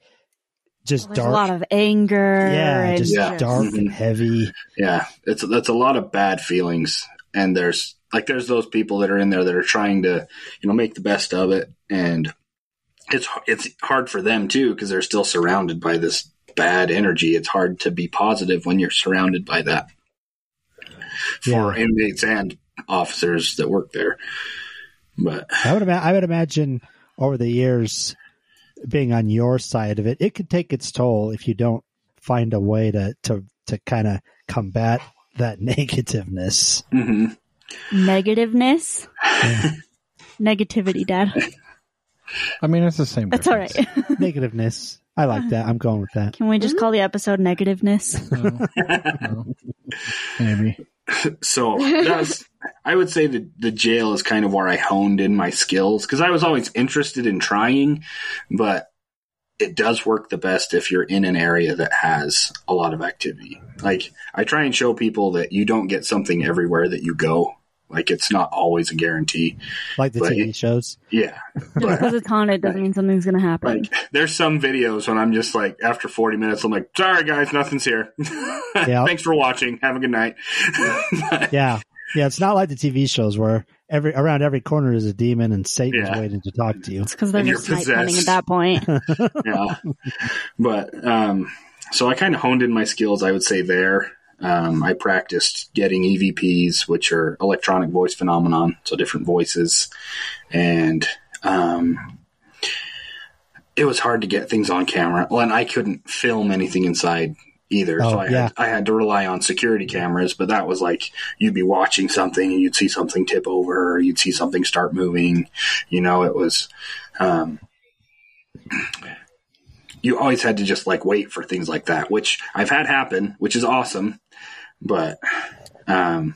just There's dark. a lot of anger. yeah, and just Yeah. dark Mhm. and heavy. yeah, it's that's a lot of bad feelings, and there's like there's those people that are in there that are trying to you know make the best of it, and it's it's hard for them too because they're still surrounded by this bad energy. It's hard to be positive when you're surrounded by that for Yeah. inmates and officers that work there. But I would ima- I would imagine over the years, being on your side of it, it could take its toll if you don't find a way to to to kind of combat that negativeness. mhm. Negativeness. Negativity, Dad. I mean, it's the same. That's all right. negativeness. I like that. I'm going with that. Can we just call the episode Negativeness? No, no, maybe. so that's I would say that the jail is kind of where I honed in my skills because I was always interested in trying, but it does work the best if you're in an area that has a lot of activity. Like I try and show people that you don't get something everywhere that you go. Like it's not always a guarantee. Like the But TV shows. Yeah. Just because it's haunted doesn't mean something's going to happen. like there's some videos when I'm just like after 40 minutes I'm like, "Sorry guys, nothing's here." Yeah. Thanks for watching. Have a good night. Yeah. Yeah. It's not like the TV shows where every around every corner is a demon and Satan's Yeah. waiting to talk to you. It's because they're And you're just night hunting possessed. at that point. yeah. But um, so I kind of honed in my skills, I would say, there. Um, I practiced getting EVPs, which are electronic voice phenomenon, so different voices. And um, it was hard to get things on camera. Well, and I couldn't film anything inside either. Oh, so I, yeah. had, I had to rely on security cameras, but that was like you'd be watching something and you'd see something tip over or you'd see something start moving. You know, it was. Um, you always had to just like wait for things like that, which I've had happen, which is awesome. But um,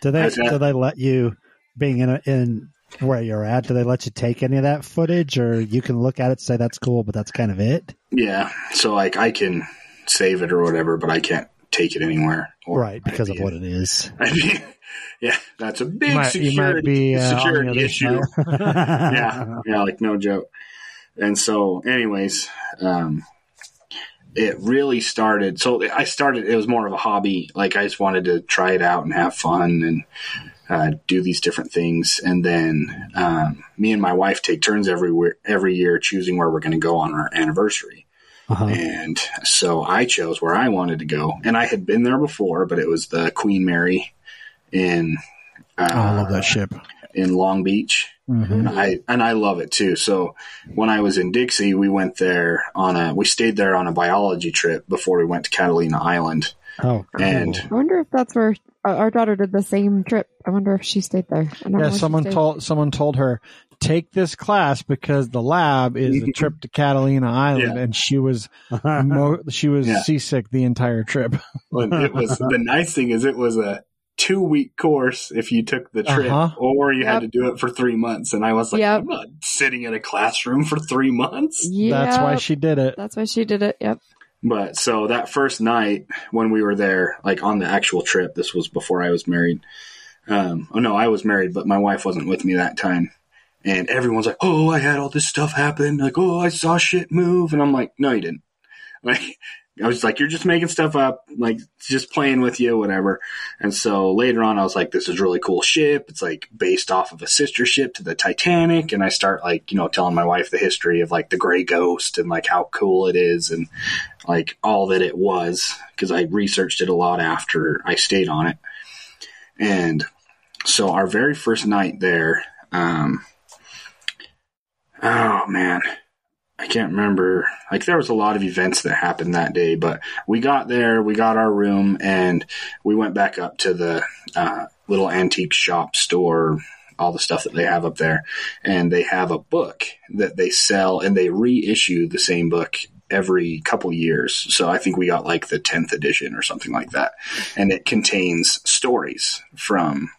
Do they How's that? do they let you being in a, in where you're at? Do they let you take any of that footage, or you can look at it, say that's cool, but that's kind of it? yeah, so like I can save it or whatever, but I can't take it anywhere. Or Right, because of what it is. I mean, yeah, that's a big might, you might security, be uh, security other issue. yeah, yeah, like no joke. And so, anyways, um, it really started. So I started. It was more of a hobby. Like I just wanted to try it out and have fun and uh, do these different things. And then um, me and my wife take turns every every year choosing where we're going to go on our anniversary. Uh-huh. And so I chose where I wanted to go, and I had been there before, but it was the Queen Mary in. Uh, Oh, I love that ship. In Long Beach. Mhm. And I and I love it too. So when I was in Dixie, we went there on a we stayed there on a biology trip before we went to Catalina Island. Oh, cool. And I wonder if that's where uh, our daughter did the same trip. I wonder if she stayed there. I don't know Yeah, someone told someone told her take this class because the lab is a trip to Catalina Island, Yeah. and she was mo- she was Yeah. seasick the entire trip. It was the nice thing is it was a two week course if you took the trip Uh-huh. or you had to do it for three months. And I was like, Yep. I'm not sitting in a classroom for three months. Yeah, That's why she did it. That's why she did it. Yep. But so that first night when we were there, like on the actual trip, this was before I was married. Um, oh no, I was married, but my wife wasn't with me that time. And everyone's like, "Oh, I had all this stuff happen." Like, "Oh, I saw shit move," and I'm like, "No, you didn't." Like, I was like, "You're just making stuff up, like just playing with you, whatever." And so later on, I was like, "This is really cool ship. It's like based off of a sister ship to the Titanic." And I start like, you know, telling my wife the history of like the Gray Ghost and like how cool it is and like all that it was because I researched it a lot after I stayed on it. And so our very first night there, um, oh man, I can't remember. Like there was a lot of events that happened that day, but we got there, we got our room, and we went back up to the uh, little antique shop store. All the stuff that they have up there, and they have a book that they sell, and they reissue the same book every couple years. So I think we got like the 10th edition or something like that. And it contains stories from,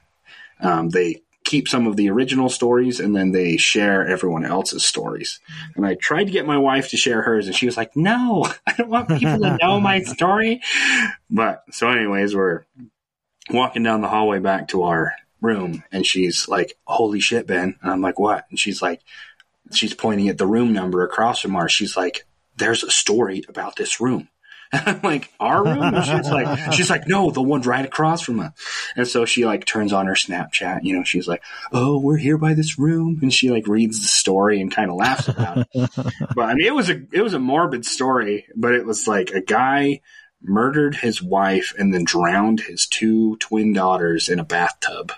um, they keep some of the original stories and then they share everyone else's stories. And I tried to get my wife to share hers and she was like, no, I don't want people to know my story. But so anyways, we're walking down the hallway back to our room and she's like, holy shit, Ben. And I'm like, what? And she's like, she's pointing at the room number across from ours. She's like, there's a story about this room. And I'm like, our room? And she's like, she's like, no, the one right across from us. And so she like turns on her Snapchat, you know, she's like, oh, we're here by this room. And she like reads the story and kind of laughs about it. but I mean, it was a, it was a morbid story, but it was like a guy murdered his wife and then drowned his two twin daughters in a bathtub.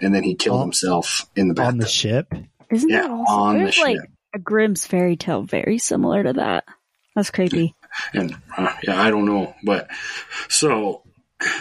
And then he killed Oh. himself in the bathtub. on the ship. Isn't Yeah, that also on the there's like ship. a Grimm's fairy tale very similar to that. That's creepy. And uh, yeah, I don't know, but so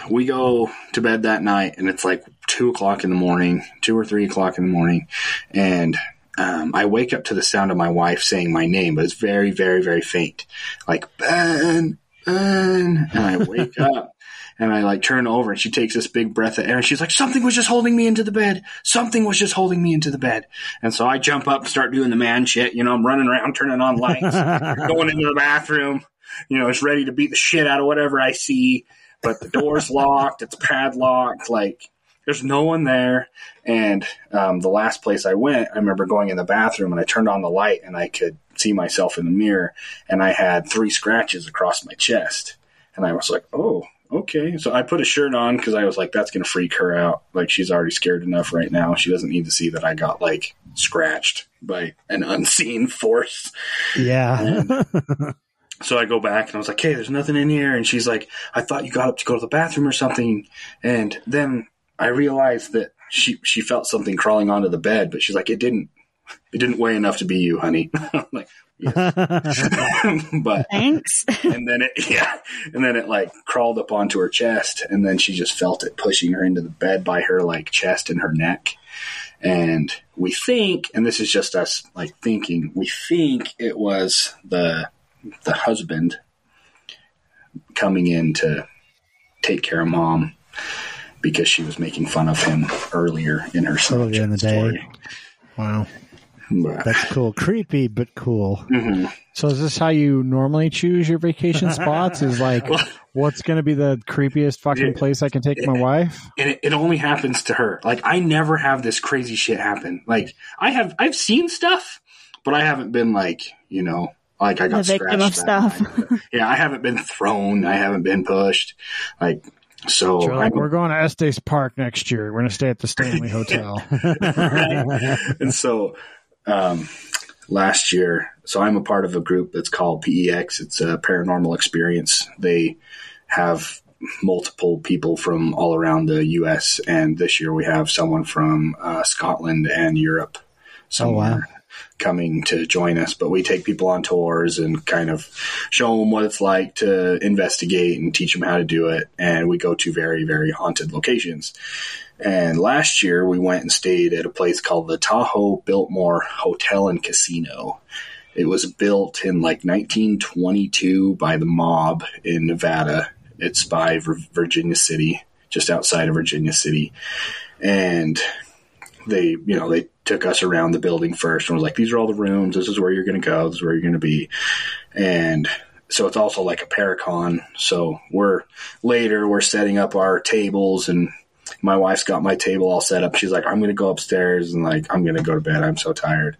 we go to bed that night, and it's like two o'clock in the morning, two or three o'clock in the morning, and um, I wake up to the sound of my wife saying my name, but it's very, very, very faint, like Ben, Ben, and I wake up. And I like turn over and she takes this big breath of air and she's like, something was just holding me into the bed. Something was just holding me into the bed. And so I jump up and start doing the man shit. You know, I'm running around, turning on lights, going into the bathroom, you know, it's ready to beat the shit out of whatever I see. But the door's locked, it's padlocked, like there's no one there. And um, the last place I went, I remember going in the bathroom and I turned on the light and I could see myself in the mirror and I had three scratches across my chest. And I was like, oh, okay. So I put a shirt on because I was like, that's going to freak her out. Like, she's already scared enough right now. She doesn't need to see that I got like scratched by an unseen force. Yeah. So I go back and I was like, hey, there's nothing in here. And she's like, I thought you got up to go to the bathroom or something. And then I realized that she, she felt something crawling onto the bed, but she's like, it didn't, it didn't weigh enough to be you, honey. I'm like, yes. but Thanks. and then it yeah and then it like crawled up onto her chest and then she just felt it pushing her into the bed by her like chest and her neck and we think and this is just us like thinking we think it was the the husband coming in to take care of mom because she was making fun of him earlier in her Earlier in the day. story. Wow. But- That's cool. Creepy, but cool. Mhm. So is this how you normally choose your vacation spots? Is like, what's going to be the creepiest fucking Yeah. place I can take my wife? and it, it only happens to her. Like I never have this crazy shit happen. Like I have, I've seen stuff, but I haven't been like, you know, like I got The victim scratched of stuff. night. yeah, I haven't been thrown. I haven't been pushed. Like so, You're like, we're going to Estes Park next year. We're going to stay at the Stanley Hotel. and so um, last year, so I'm a part of a group that's called PEX. It's a paranormal experience. They have multiple people from all around the U.S. and this year we have someone from uh, Scotland and Europe somewhere coming to join us. But we take people on tours and kind of show them what it's like to investigate and teach them how to do it. And we go to very very haunted locations. And last year we went and stayed at a place called the Tahoe Biltmore Hotel and Casino. It was built in like 1922 by the mob in Nevada. It's by Virginia City, just outside of Virginia City. And they, you know, they took us around the building first and was like, these are all the rooms. This is where you're going to go. This is where you're going to be. And so it's also like a paracon. So we're later, we're setting up our tables and my wife's got my table all set up. She's like, I'm going to go upstairs and like, I'm going to go to bed. I'm so tired.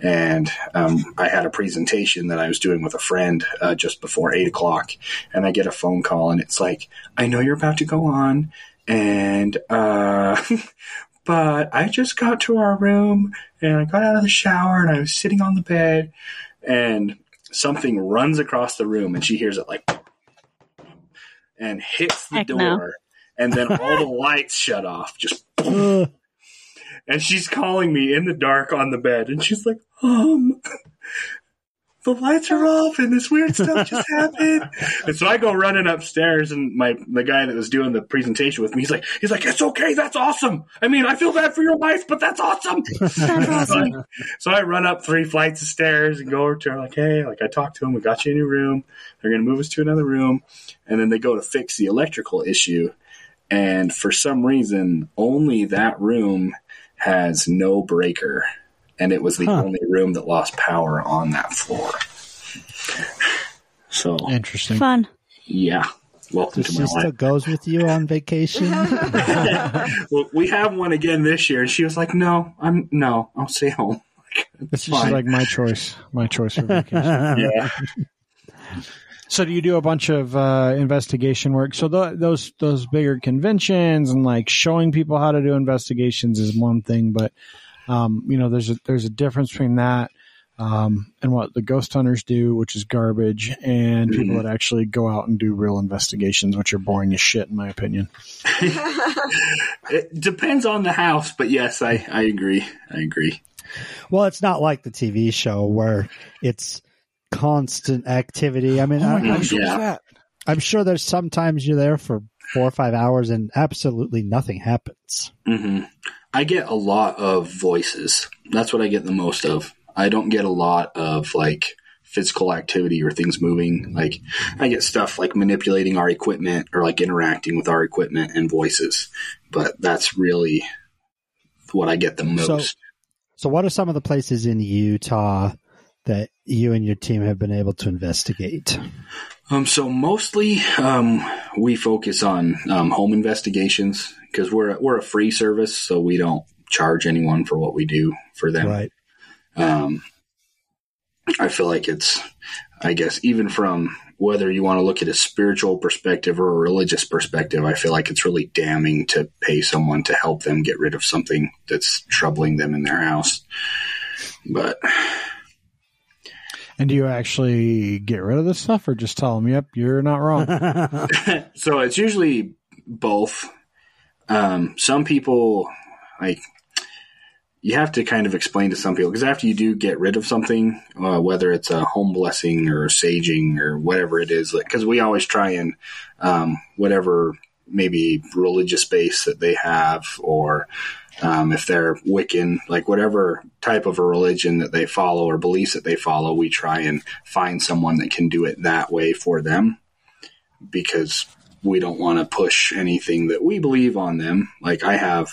And um, I had a presentation that I was doing with a friend uh, just before eight o'clock, and I get a phone call, and it's like, I know you're about to go on, and uh, but I just got to our room, and I got out of the shower, and I was sitting on the bed, and something runs across the room, and she hears it like, and hits the Heck door, no. and then all the lights shut off, just and she's calling me in the dark on the bed, and she's like, um, the lights are off, and this weird stuff just happened. And so I go running upstairs, and my the guy that was doing the presentation with me, he's like, he's like, it's okay, that's awesome. I mean, I feel bad for your wife, but that's awesome. That's awesome. So I run up three flights of stairs and go over to her like, hey, like I talked to him, we got you a new room. They're gonna move us to another room, and then they go to fix the electrical issue. And for some reason, only that room has no breaker, and it was the Huh. only room that lost power on that floor. So Interesting. Fun. yeah, welcome This to my just still life. goes with you on vacation. well, we have one again this year, and she was like, "No, I'm no, I'll stay home." It's just fine. like my choice. My choice for vacation. yeah, So do you do a bunch of uh, investigation work? So th- those those bigger conventions and like showing people how to do investigations is one thing, but um, you know there's a there's a difference between that um, and what the ghost hunters do, which is garbage, and people that actually go out and do real investigations, which are boring as shit in my opinion. it depends on the house, but yes, I I agree. I agree. well, it's not like the TV show where it's constant activity. I mean, Oh I, I'm, sure, Yeah. that? I'm sure there's sometimes you're there for four or five hours and absolutely nothing happens. hmm I get a lot of voices. That's what I get the most of. I don't get a lot of like physical activity or things moving. Like I get stuff like manipulating our equipment or like interacting with our equipment and voices. But that's really what I get the most. So, so what are some of the places in Utah that you and your team have been able to investigate? Um, so mostly, um, we focus on um, home investigations because we're we're a free service, so we don't charge anyone for what we do for them. Right. Um, I feel like it's, I guess, even from whether you want to look at a spiritual perspective or a religious perspective, I feel like it's really damning to pay someone to help them get rid of something that's troubling them in their house. But And do you actually get rid of this stuff, or just tell them, "Yep, you're not wrong"? so it's usually both. Um, some people like you have to kind of explain to some people because after you do get rid of something, uh, whether it's a home blessing or saging or whatever it is, because we always try and um, whatever maybe religious base that they have or um, if they're Wiccan, like whatever type of a religion that they follow or beliefs that they follow, we try and find someone that can do it that way for them because we don't want to push anything that we believe on them. Like I have,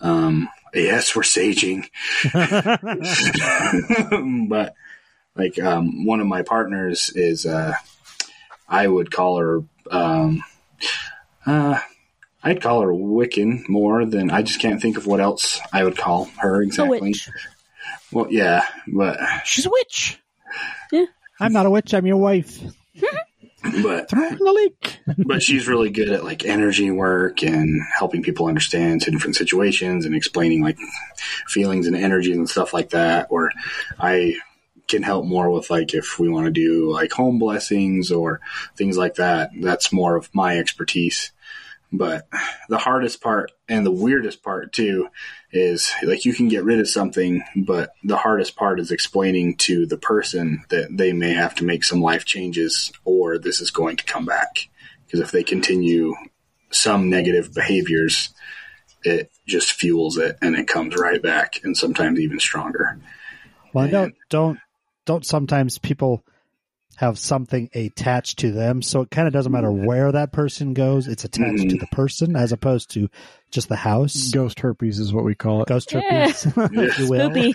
um, yes, we're saging, but like um, one of my partners is, uh, I would call her, um, uh, I'd call her Wiccan more than I just can't think of what else I would call her A exactly. witch. Well, yeah, but She's a witch. I'm not a witch. I'm your wife. but Throw in the lake. but she's really good at like energy work and helping people understand to different situations and explaining like feelings and energies and stuff like that. Or I can help more with like if we want to do like home blessings or things like that. That's more of my expertise. But the hardest part and the weirdest part too is like you can get rid of something, but the hardest part is explaining to the person that they may have to make some life changes or this is going to come back. Because if they continue some negative behaviors, it just fuels it and it comes right back and sometimes even stronger. Well, And- don't don't don't sometimes people have something attached to them, so it kind of doesn't matter where that person goes; it's attached to Mhm. the person as opposed to just the house. Ghost herpes is what we call it. Ghost Yeah. herpes, if you will. Spoopy.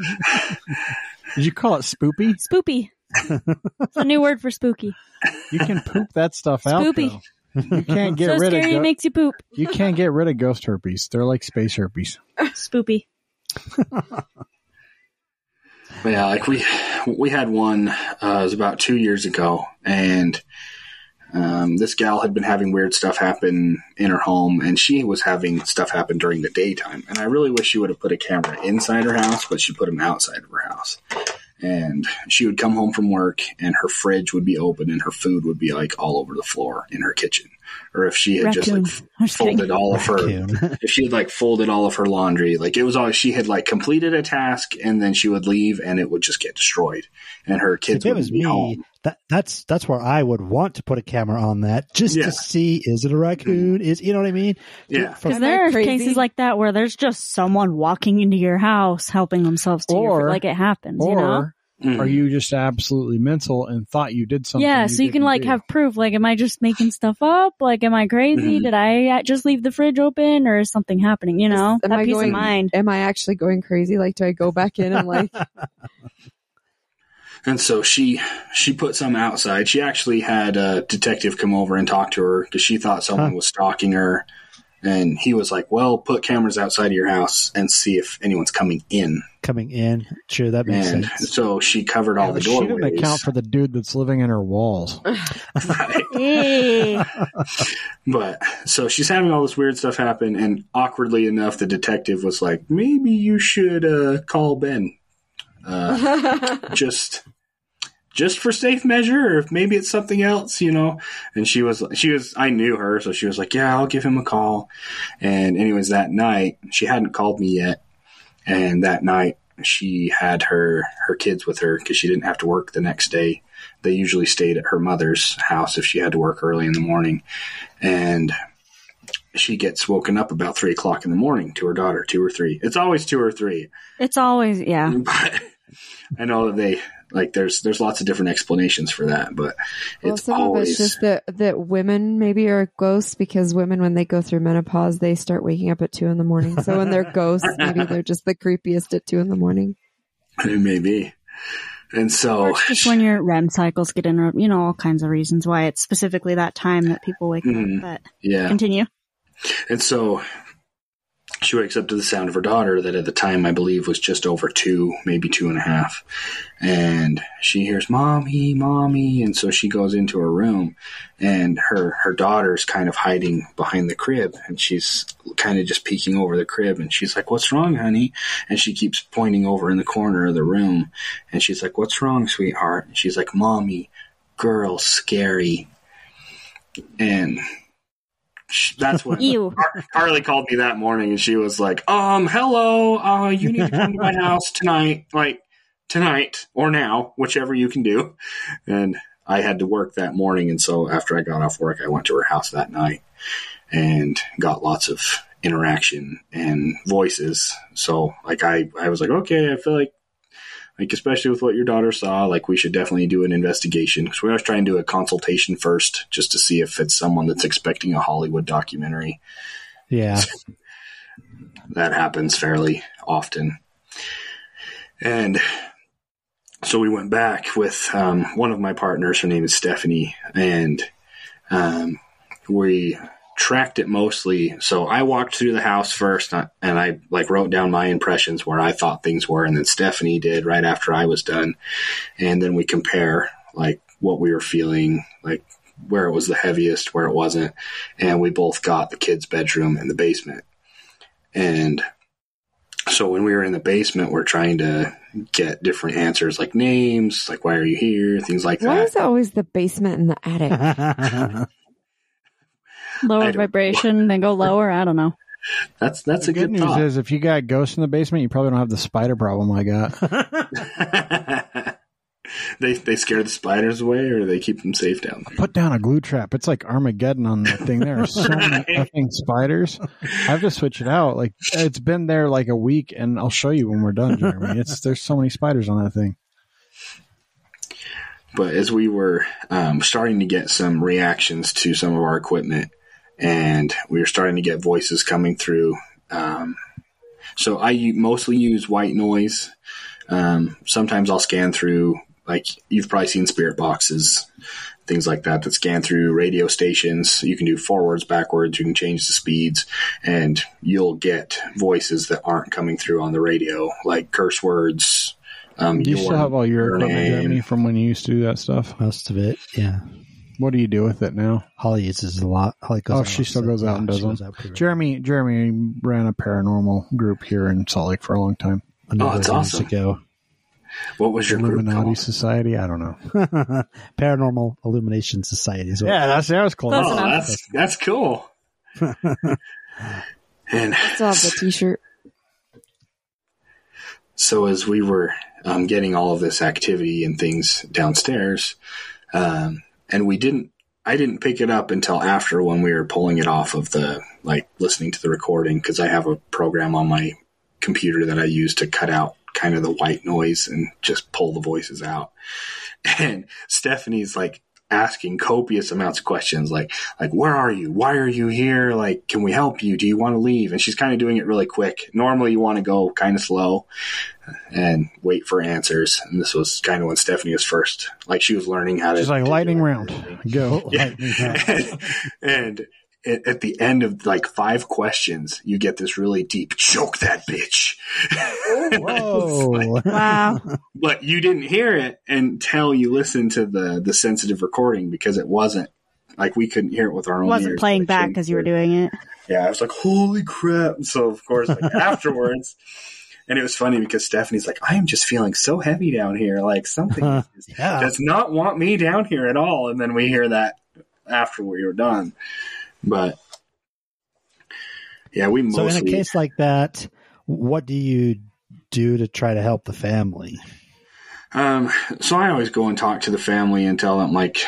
Did you call it spoopy? Spoopy. It's a new word for spooky. You can poop that stuff out. Spoopy. You can't get so rid scary of it go- makes you poop. you can't get rid of ghost herpes. They're like space herpes. Spoopy. Yeah, like we we had one. Uh, it was about two years ago, and um, this gal had been having weird stuff happen in her home, and she was having stuff happen during the daytime. And I really wish she would have put a camera inside her house, but she put them outside of her house. And she would come home from work, and her fridge would be open, and her food would be like all over the floor in her kitchen. Or if she had just Raccoon. like I'm just kidding. folded all of her Raccoon. if she had like folded all of her laundry, like it was all she had like completed a task and then she would leave and it would just get destroyed, and her kids if it would was be me, home. That that's that's where I would want to put a camera on that just Yeah. to see is it a raccoon? Is you know what I mean? Yeah, From- Because there are crazy? cases like that where there's just someone walking into your house helping themselves to your Or- food. Like it happens, you know? Or Mhm. are you just absolutely mental and thought you did something? Yeah, so you can didn't like do? have proof. Like, am I just making stuff up? Like, am I crazy? Mhm. Did I uh, just leave the fridge open or is something happening? You know, Am that I peace going- of mind. Am I actually going crazy? Like, do I go back in and like, And so she she put some outside. She actually had a detective come over and talk to her because she thought someone Huh. was stalking her, and he was like, "Well, put cameras outside of your house and see if anyone's coming in." Coming in, sure that makes And sense. so she covered Yeah, all the but she didn't doorways. account for the dude that's living in her walls. But so she's having all this weird stuff happen, and awkwardly enough, the detective was like, "Maybe you should uh, call Ben, uh, just just for safe measure, or if maybe it's something else, you know." And she was, she was, I knew her, so she was like, "Yeah, I'll give him a call." And anyways, that night she hadn't called me yet, and that night she had her her kids with her because she didn't have to work the next day. They usually stayed at her mother's house if she had to work early in the morning and she gets woken up about three o'clock in the morning to her daughter, two or three. It's always two or three, it's always, yeah. but I know that they like there's there's lots of different explanations for that, but well, it's some of always it's just that that women maybe are ghosts because women when they go through menopause they start waking up at two in the morning. So when they're ghosts, maybe they're just the creepiest at two in the morning. maybe. And Or so it's just when your REM cycles get interrupted. You know, all kinds of reasons why it's specifically that time that people wake Mhm. up. But yeah, continue. And so she wakes up to the sound of her daughter that at the time I believe was just over two, maybe two and a half. And she hears mommy, mommy. And so she goes into her room and her, her daughter's kind of hiding behind the crib and she's kind of just peeking over the crib and she's like, what's wrong, honey? And she keeps pointing over in the corner of the room and she's like, what's wrong, sweetheart? And she's like, mommy, girl, scary. And that's what Ew. Carly called me that morning and she was like, um, hello, uh, you need to come to my house tonight, like tonight or now, whichever you can do. And I had to work that morning. And so after I got off work, I went to her house that night and got lots of interaction and voices. So like I, I was like, okay, I feel like like especially with what your daughter saw, like we should definitely do an investigation because we always try and do a consultation first, just to see if it's someone that's expecting a Hollywood documentary. Yeah, That happens fairly often, and so we went back with um, one of my partners. Her name is Stephanie, and um, we tracked it mostly. So I walked through the house first, uh, and I like wrote down my impressions where I thought things were, and then Stephanie did right after I was done, and then we compare like what we were feeling, like where it was the heaviest, where it wasn't, and we both got the kids' bedroom and the basement, and so when we were in the basement, we're trying to get different answers like names, like why are you here, things like that. Why is it always the basement and the attic? I Lower vibration, then go lower. I don't know. That's that's the a good good, news thought. is if you got ghosts in the basement, you probably don't have the spider problem I got. they they scare the spiders away, or they keep them safe down there. Put down a glue trap. It's like Armageddon on that thing. There are so many effing spiders. I have to switch it out. Like it's been there like a week, and I'll show you when we're done, Jeremy. It's there's so many spiders on that thing. But as we were um, starting to get some reactions to some of our equipment, and we were starting to get voices coming through. Um, so I mostly use white noise. Um, sometimes I'll scan through, like you've probably seen spirit boxes, things like that, that scan through radio stations. You can do forwards, backwards. You can change the speeds, and you'll get voices that aren't coming through on the radio, like curse words. Um, Do you still have all your your equipment. Jeremy, from when you used to do that stuff? Most of it, yeah. What do you do with it now? Holly uses a lot. Holly goes Oh, out she still goes out and does she them. goes out pretty Jeremy Jeremy ran a paranormal group here in Salt Lake for a long time. Oh, that's awesome. ago. What was your group Illuminati called? Society. I don't know. Paranormal Illumination Society. Is what Yeah, that's that was close. Close Oh, enough. that's that's cool. and Still have the T-shirt. so as we were um, getting all of this activity and things downstairs, um, and we didn't, I didn't pick it up until after when we were pulling it off of the like listening to the recording because I have a program on my computer that I use to cut out kind of the white noise and just pull the voices out. And Stephanie's like asking copious amounts of questions like like where are you? Why are you here? Like can we help you? Do you want to leave? And she's kind of doing it really quick. Normally you want to go kind of slow and wait for answers. And this was kind of when stephanie was first like she was learning how to She's like lightning round. Go. Yeah. and at at the end of like five questions, you get this really deep choke that bitch. Oh, whoa. Wow. but you didn't hear it until you listened to the the sensitive recording because it wasn't like we couldn't hear it with our It own wasn't ears, playing back because you were doing it. yeah, I was like, holy crap. And so, of course, like afterwards, and it was funny because Stephanie's like, I am just feeling so heavy down here. Like something is- yeah. does not want me down here at all. And then we hear that after we were done. But yeah, we So in a case like that, what do you do to try to help the family? Um, so I always go and talk to the family and tell them like,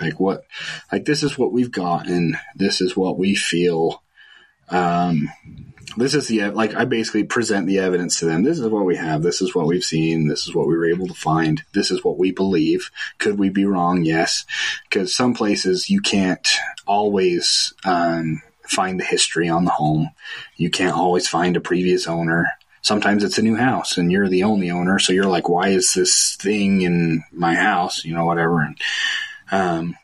like what, like this is what we've got and this is what we feel. Um, this is the like I basically present the evidence to them. This is what we have. This is what we've seen. This is what we were able to find. This is what we believe. Could we be wrong? Yes, because some places you can't always um, find the history on the home. You can't always find a previous owner. Sometimes it's a new house and you're the only owner so you're like why is this thing in my house? You know whatever. And um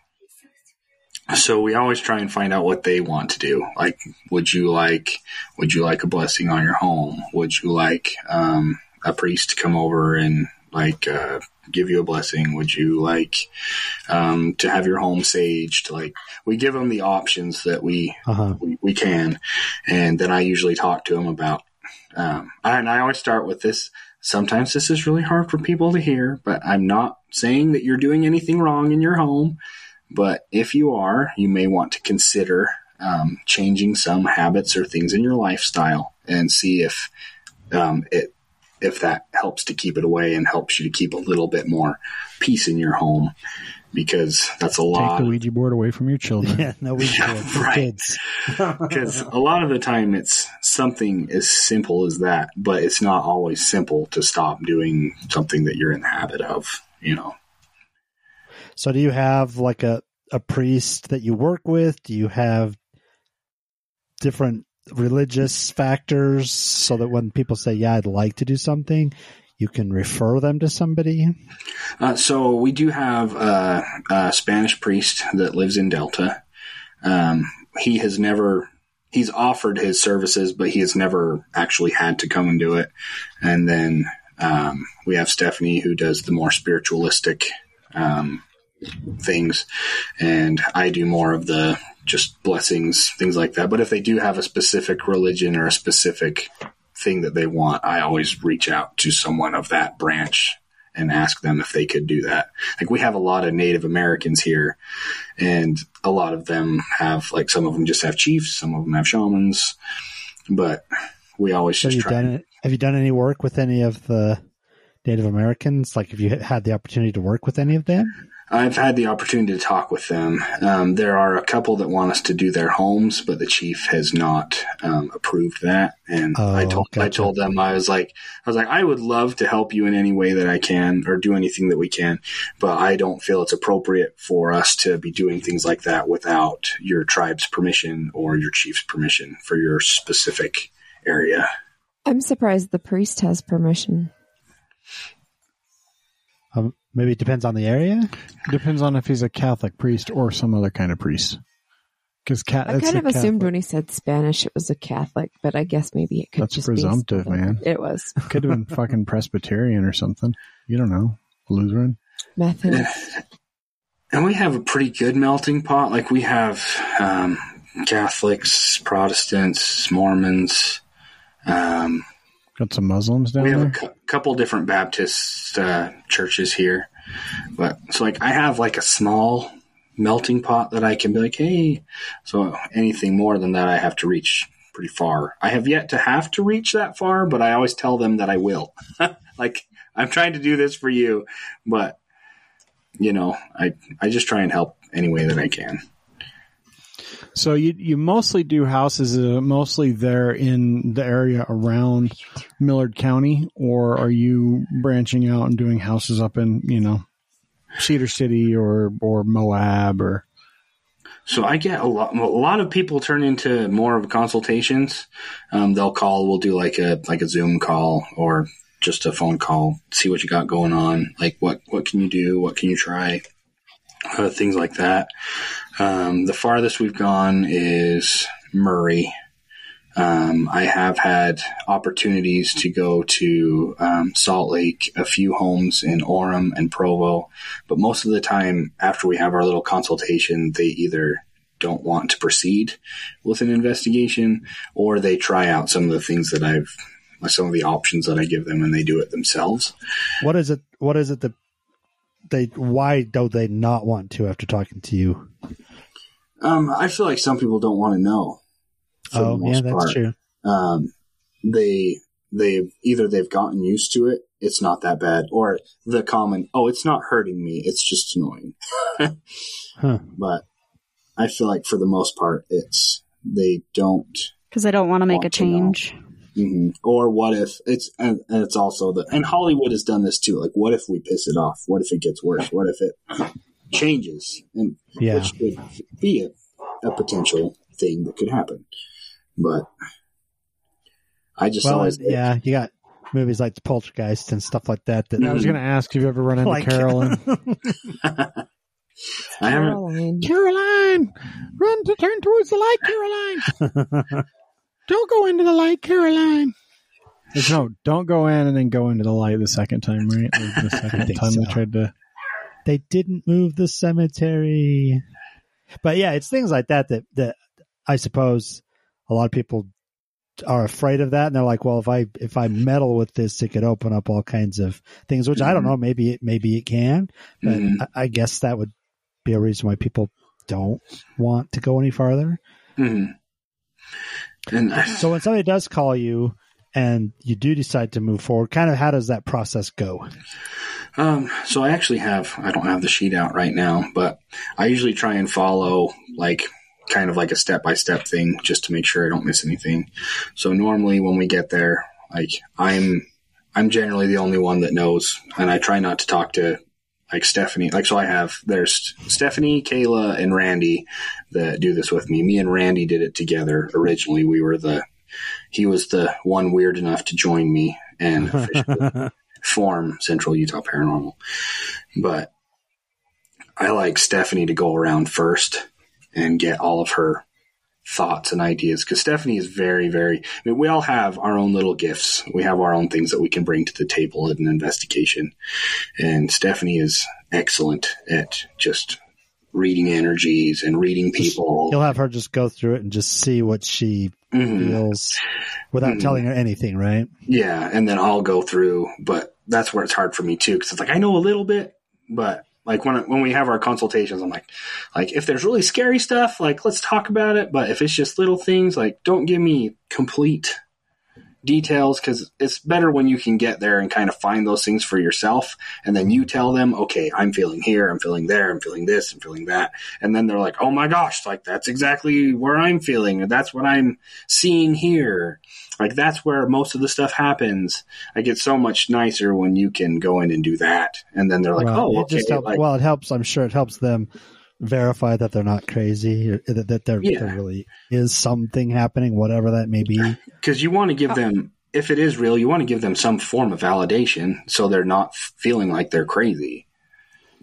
so we always try and find out what they want to do. Like would you like would you like a blessing on your home? Would you like um a priest to come over and like uh give you a blessing would you like um to have your home saged like we give them the options that we Uh-huh. we, we can. And then I usually talk to them about, um, and I always start with this. Sometimes this is really hard for people to hear, but I'm not saying that you're doing anything wrong in your home. But if you are, you may want to consider um, changing some habits or things in your lifestyle and see if um, it if that helps to keep it away and helps you to keep a little bit more peace in your home because that's a Take lot Take the Ouija board away from your children. Yeah, no, we Yeah, do it for right. kids. because a lot of the time it's something as simple as that, but it's not always simple to stop doing something that you're in the habit of, you know. So do you have like a, a priest that you work with? Do you have different religious factors so that when people say, yeah, I'd like to do something, you can refer them to somebody? Uh, so we do have a, a Spanish priest that lives in Delta. Um, he has never, he's offered his services, but he has never actually had to come and do it. And then um, we have Stephanie who does the more spiritualistic um, things, and I do more of the just blessings, things like that. But if they do have a specific religion or a specific thing that they want, I always reach out to someone of that branch and ask them if they could do that. Like we have a lot of Native Americans here, and a lot of them have like some of them just have chiefs, some of them have shamans, but we always Have just you try. done it? Have you done any work with any of the Native Americans? Like, have you had the opportunity to work with any of them? I've had the opportunity to talk with them. Um, there are a couple that want us to do their homes, but the chief has not um, approved that. And Oh, I told I told them I was like I was like I would love to help you in any way that I can or do anything that we can, but I don't feel it's appropriate for us to be doing things like that without your tribe's permission or your chief's permission for your specific area. I'm surprised the priest has permission. Maybe it depends on the area. Depends on if he's a Catholic priest or some other kind of priest. Because cat, I kind of assumed when he said Spanish it was a Catholic, but I guess maybe it could That's just presumptive, be man. It was could have been fucking Presbyterian or something. You don't know, Lutheran. Methodist. And we have a pretty good melting pot. Like we have um, Catholics, Protestants, Mormons. Um, Got some Muslims down we have a there. cou- couple different Baptist uh, churches here, but so like I have like a small melting pot that I can be like, hey. So anything more than that, I have to reach pretty far. I have yet to have to reach that far, but I always tell them that I will. like I'm trying to do this for you, but you know, I I just try and help any way that I can. So you you mostly do houses uh, mostly there in the area around Millard County, or are you branching out and doing houses up in you know Cedar City or or Moab or So I get a lot. A lot of people turn into more of consultations. Um, they'll call. We'll do like a like a Zoom call or just a phone call. See what you got going on. Like what what can you do? What can you try? Uh, things like that. Um, the farthest we've gone is Murray. Um, I have had opportunities to go to um, Salt Lake, a few homes in Orem and Provo, but most of the time after we have our little consultation, they either don't want to proceed with an investigation or they try out some of the things that I've some of the options that I give them and they do it themselves. What is it? What is it that they? Why don't they not want to after talking to you? Um, I feel like some people don't want to know. for the Oh, yeah, most that's part. true. um, they they've either they've gotten used to it, it's not that bad, or the common, oh, it's not hurting me, it's just annoying. Huh. But I feel like for the most part, it's they don't. because they don't want to make a Want know. change. Hmm Or what if it's and, and it's also the and Hollywood has done this too. Like, what if we piss it off? What if it gets worse? What if it changes? And Yeah. which could be a, a potential thing that could happen. But I just Well, always yeah, you got movies like The Poltergeist and stuff like that. That I was going to ask if you ever run into Like- Carolyn. I Caroline. Caroline, run to turn towards the light, Caroline. Don't go into the light, Caroline. There's no, don't go in and then go into the light the second time, right? The second think time they tried to. they didn't move the cemetery. But yeah, it's things like that that that I suppose a lot of people are afraid of that, and they're like, "Well, if I if I meddle with this, it could open up all kinds of things." Which I don't know. Maybe it maybe it can, but Mhm. I, I guess that would be a reason why people don't want to go any farther. Mhm. And I, So when somebody does call you and you do decide to move forward, kind of how does that process go? Um, so I actually have, I don't have the sheet out right now, but I usually try and follow like kind of like a step by step thing just to make sure I don't miss anything. So normally when we get there, like I'm, I'm generally the only one that knows and I try not to talk to like Stephanie. Like, so I have, there's Stephanie, Kayla and Randy that do this with me. Me and Randy did it together. Originally, we were the, he was the one weird enough to join me and officially form Central Utah Paranormal. But I like Stephanie to go around first and get all of her thoughts and ideas because Stephanie is very, very. I mean, we all have our own little gifts. We have our own things that we can bring to the table at an investigation, and Stephanie is excellent at just reading energies and reading people. You'll have her just go through it and just see what she Mhm. feels without Mhm. telling her anything, right? Yeah, and then I'll go through, but that's where it's hard for me too because it's like I know a little bit, but like when when we have our consultations, I'm like, like if there's really scary stuff, like let's talk about it. But if it's just little things, like don't give me complete details because it's better when you can get there and kind of find those things for yourself, and then you tell them, okay, I'm feeling here, I'm feeling there, I'm feeling this, I'm feeling that, and then they're like, oh my gosh, like that's exactly where I'm feeling, that's what I'm seeing here. Like that's where most of the stuff happens. I get so much nicer when you can go in and do that, and then they're like, well, "Oh, it okay." just helps, like, well, it helps. I'm sure it helps them verify that they're not crazy, or that, that there, Yeah. there really is something happening, whatever that may be. because you want to give them, if it is real, you want to give them some form of validation, so they're not feeling like they're crazy.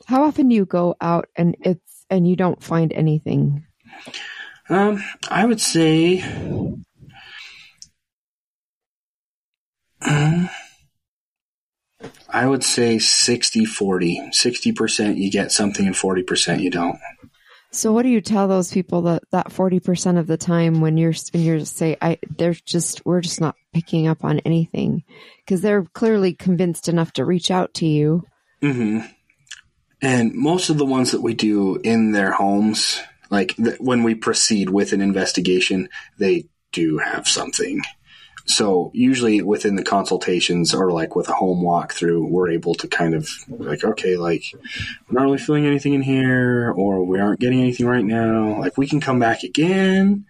How often do you go out and it's and you don't find anything? Um, I would say, I would say 60 40. 60% you get something and 40% you don't. So what do you tell those people that that forty percent of the time when you're when you're say I they're just we're just not picking up on anything because they're clearly convinced enough to reach out to you. hmm And most of the ones that we do in their homes, like th- when we proceed with an investigation, they do have something. So usually within the consultations or like with a home walkthrough, we're able to kind of like, okay, like we're not really feeling anything in here or we aren't getting anything right now. Like we can come back again.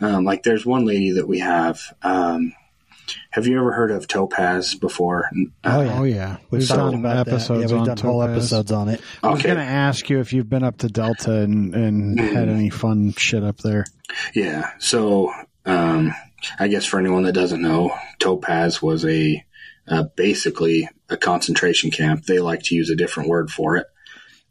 Um, like there's one lady that we have. Um, have you ever heard of Topaz before? Oh, yeah. Oh yeah, We've, We've done about episodes. Yeah, we've on done whole Topaz. episodes on it. I was Okay. going to ask you if you've been up to Delta and, and Mhm. had any fun shit up there. Yeah. So, um, I guess for anyone that doesn't know, Topaz was a uh, basically a concentration camp. They like to use a different word for it,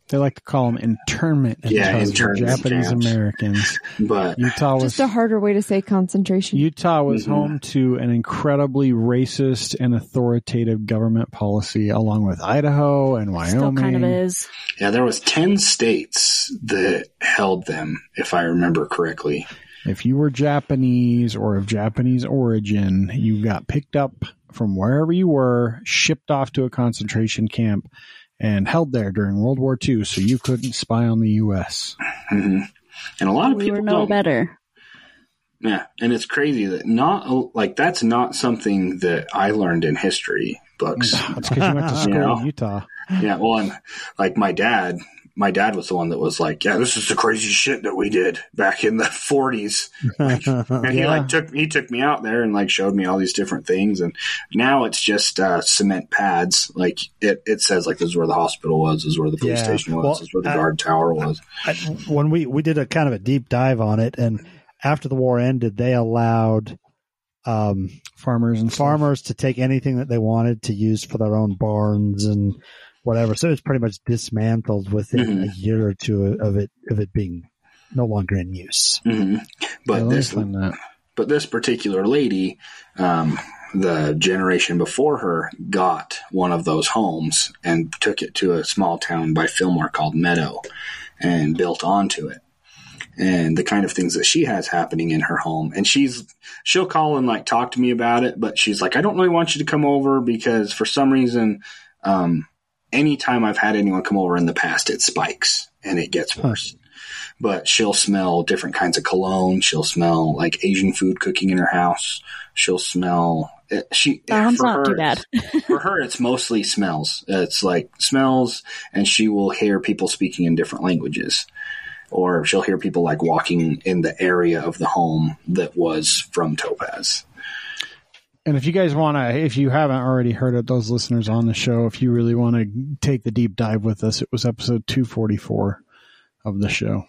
They like to call them internment. Yeah, internment we're Japanese camps. Americans. but Utah was Just a harder way to say concentration. Utah was Mhm. home to an incredibly racist and authoritative government policy, along with Idaho and Wyoming. Still kind of is. yeah, there was ten states that held them, if I remember correctly. If you were Japanese or of Japanese origin, you got picked up from wherever you were, shipped off to a concentration camp, and held there during World War II, so you couldn't spy on the U.S. hmm And a lot of We people were no don't. better. Yeah, and it's crazy that not like that's not something that I learned in history books. That's because you went to school Yeah. in Utah. Yeah, well, and like my dad, my dad was the one that was like, "Yeah, this is the crazy shit that we did back in the '40s." And he like took he took me out there and like showed me all these different things. And now it's just uh, cement pads. Like it, it says like this is where the hospital was, this is where the police Yeah. station was, Well, this is where the I- guard tower was. I, when we we did a kind of a deep dive on it, and after the war ended, they allowed um, Farmers and stuff. farmers to take anything that they wanted to use for their own barns and whatever. So it's pretty much dismantled within Mhm. a year or two of it of it being no longer in use. hmm But let me this but this particular lady, um, the generation before her got one of those homes and took it to a small town by Fillmore called Meadow and built onto it. And the kind of things that she has happening in her home. And she's, she'll call and like talk to me about it, but she's like, I don't really want you to come over because for some reason, um, anytime I've had anyone come over in the past, it spikes and it gets worse but she'll smell different kinds of cologne. She'll smell like Asian food cooking in her house. She'll smell. It, she eh, That one's for not her, too bad. for her, it's mostly smells. It's like smells, and she will hear people speaking in different languages, or she'll hear people like walking in the area of the home that was from Topaz. And if you guys want to, if you haven't already heard it, those listeners on the show, if you really want to take the deep dive with us, it was episode 244 of the show.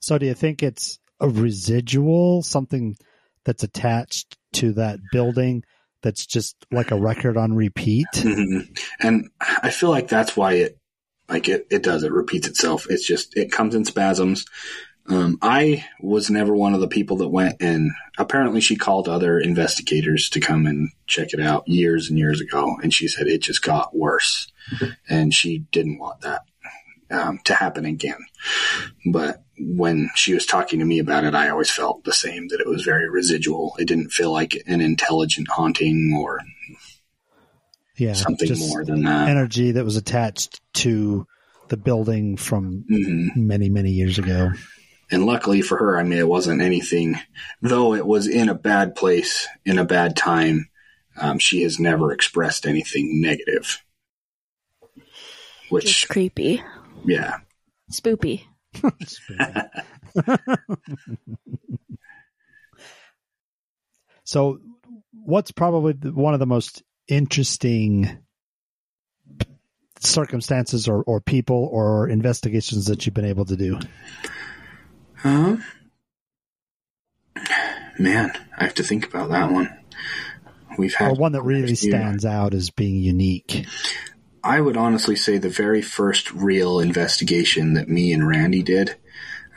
So do you think it's a residual, something that's attached to that building that's just like a record on repeat? Mhm. And I feel like that's why it, like it, it does, it repeats itself. It's just, it comes in spasms. Um, I was never one of the people that went and apparently she called other investigators to come and check it out years and years ago. And she said it just got worse and she didn't want that, um, to happen again. But when she was talking to me about it, I always felt the same that it was very residual. It didn't feel like an intelligent haunting or Yeah, something more than that. energy that was attached to the building from hmm many many years ago. And luckily for her, I mean, it wasn't anything, though it was in a bad place, in a bad time. Um, she has never expressed anything negative. Which, Just creepy. yeah. Spoopy. So, what's probably one of the most interesting circumstances or, or people or investigations that you've been able to do? Huh? Man, I have to think about that one. We've had Or one that really quite a few. stands out as being unique? I would honestly say the very first real investigation that me and Randy did.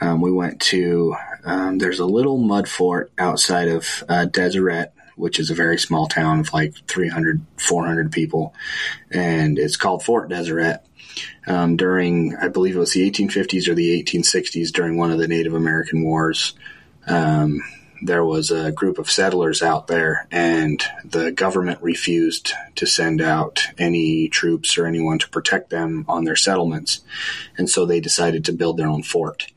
Um, we went to um, there's a little mud fort outside of uh, Deseret, which is a very small town of like 300, 400 people, and it's called Fort Deseret. Um, during, I believe it was the 1850s or the 1860s, during one of the Native American wars, um, there was a group of settlers out there, and the government refused to send out any troops or anyone to protect them on their settlements. And so they decided to build their own fort.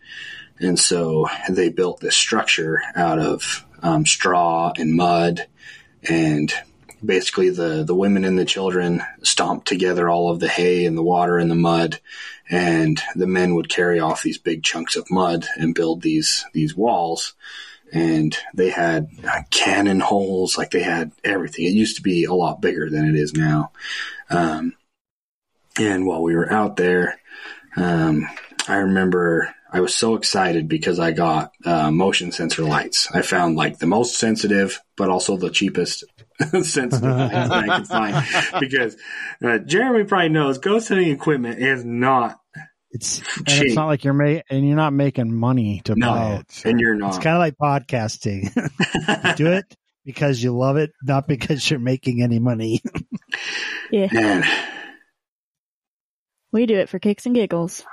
And so they built this structure out of um, straw and mud. And basically, the, the women and the children stomped together all of the hay and the water and the mud. And the men would carry off these big chunks of mud and build these, these walls and they had uh, cannon holes, like they had everything. It used to be a lot bigger than it is now. Um, and while we were out there, um, I remember I was so excited because I got uh, motion sensor lights. I found like the most sensitive, but also the cheapest sensitive lights that I could find. Because uh, Jeremy probably knows ghost hunting equipment is not It's cheap. it's not like you're making and you're not making money to buy it. so- and you're not. it's kind of like podcasting. do it because you love it, not because you're making any money. Yeah. Man, We do it for kicks and giggles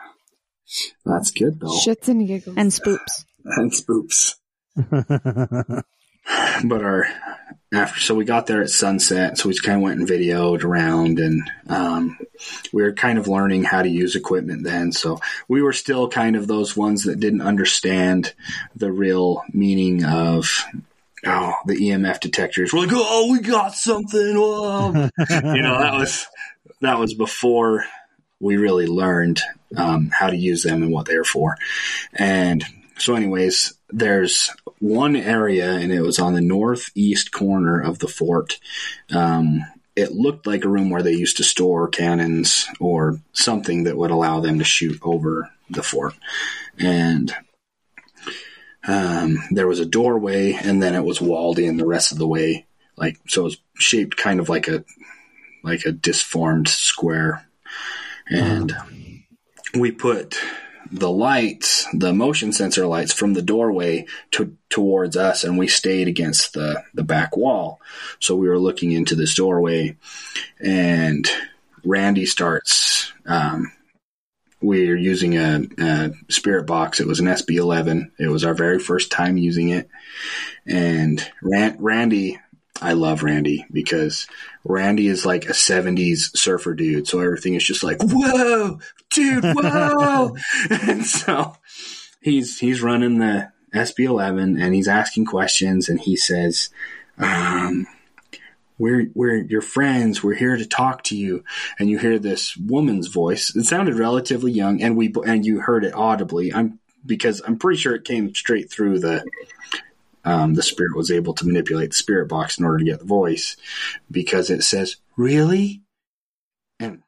that's good though. Shits and giggles. and spoops. and spoops. but our after so we got there at sunset so we kind of went and videoed around and um, we were kind of learning how to use equipment then so we were still kind of those ones that didn't understand the real meaning of oh the emf detectors we're like oh we got something whoa. you know that was that was before we really learned um, how to use them and what they're for. And so anyways there's one area and it was on the northeast corner of the fort. Um, it looked like a room where they used to store cannons or something that would allow them to shoot over the fort. And um, there was a doorway and then it was walled in the rest of the way. Like so it was shaped kind of like a like a disformed square. And we put the lights, the motion sensor lights from the doorway to, towards us, and we stayed against the, the back wall. So we were looking into this doorway, and Randy starts. Um, we're using a, a spirit box. It was an SB11. It was our very first time using it, and Ran- Randy. I love Randy because Randy is like a 70s surfer dude. So everything is just like, whoa, dude, whoa. and so he's, he's running the SB11 and he's asking questions and he says, um, we're, we're your friends. We're here to talk to you. And you hear this woman's voice. It sounded relatively young and we, and you heard it audibly. I'm, because I'm pretty sure it came straight through the, um, the spirit was able to manipulate the spirit box in order to get the voice because it says, really? And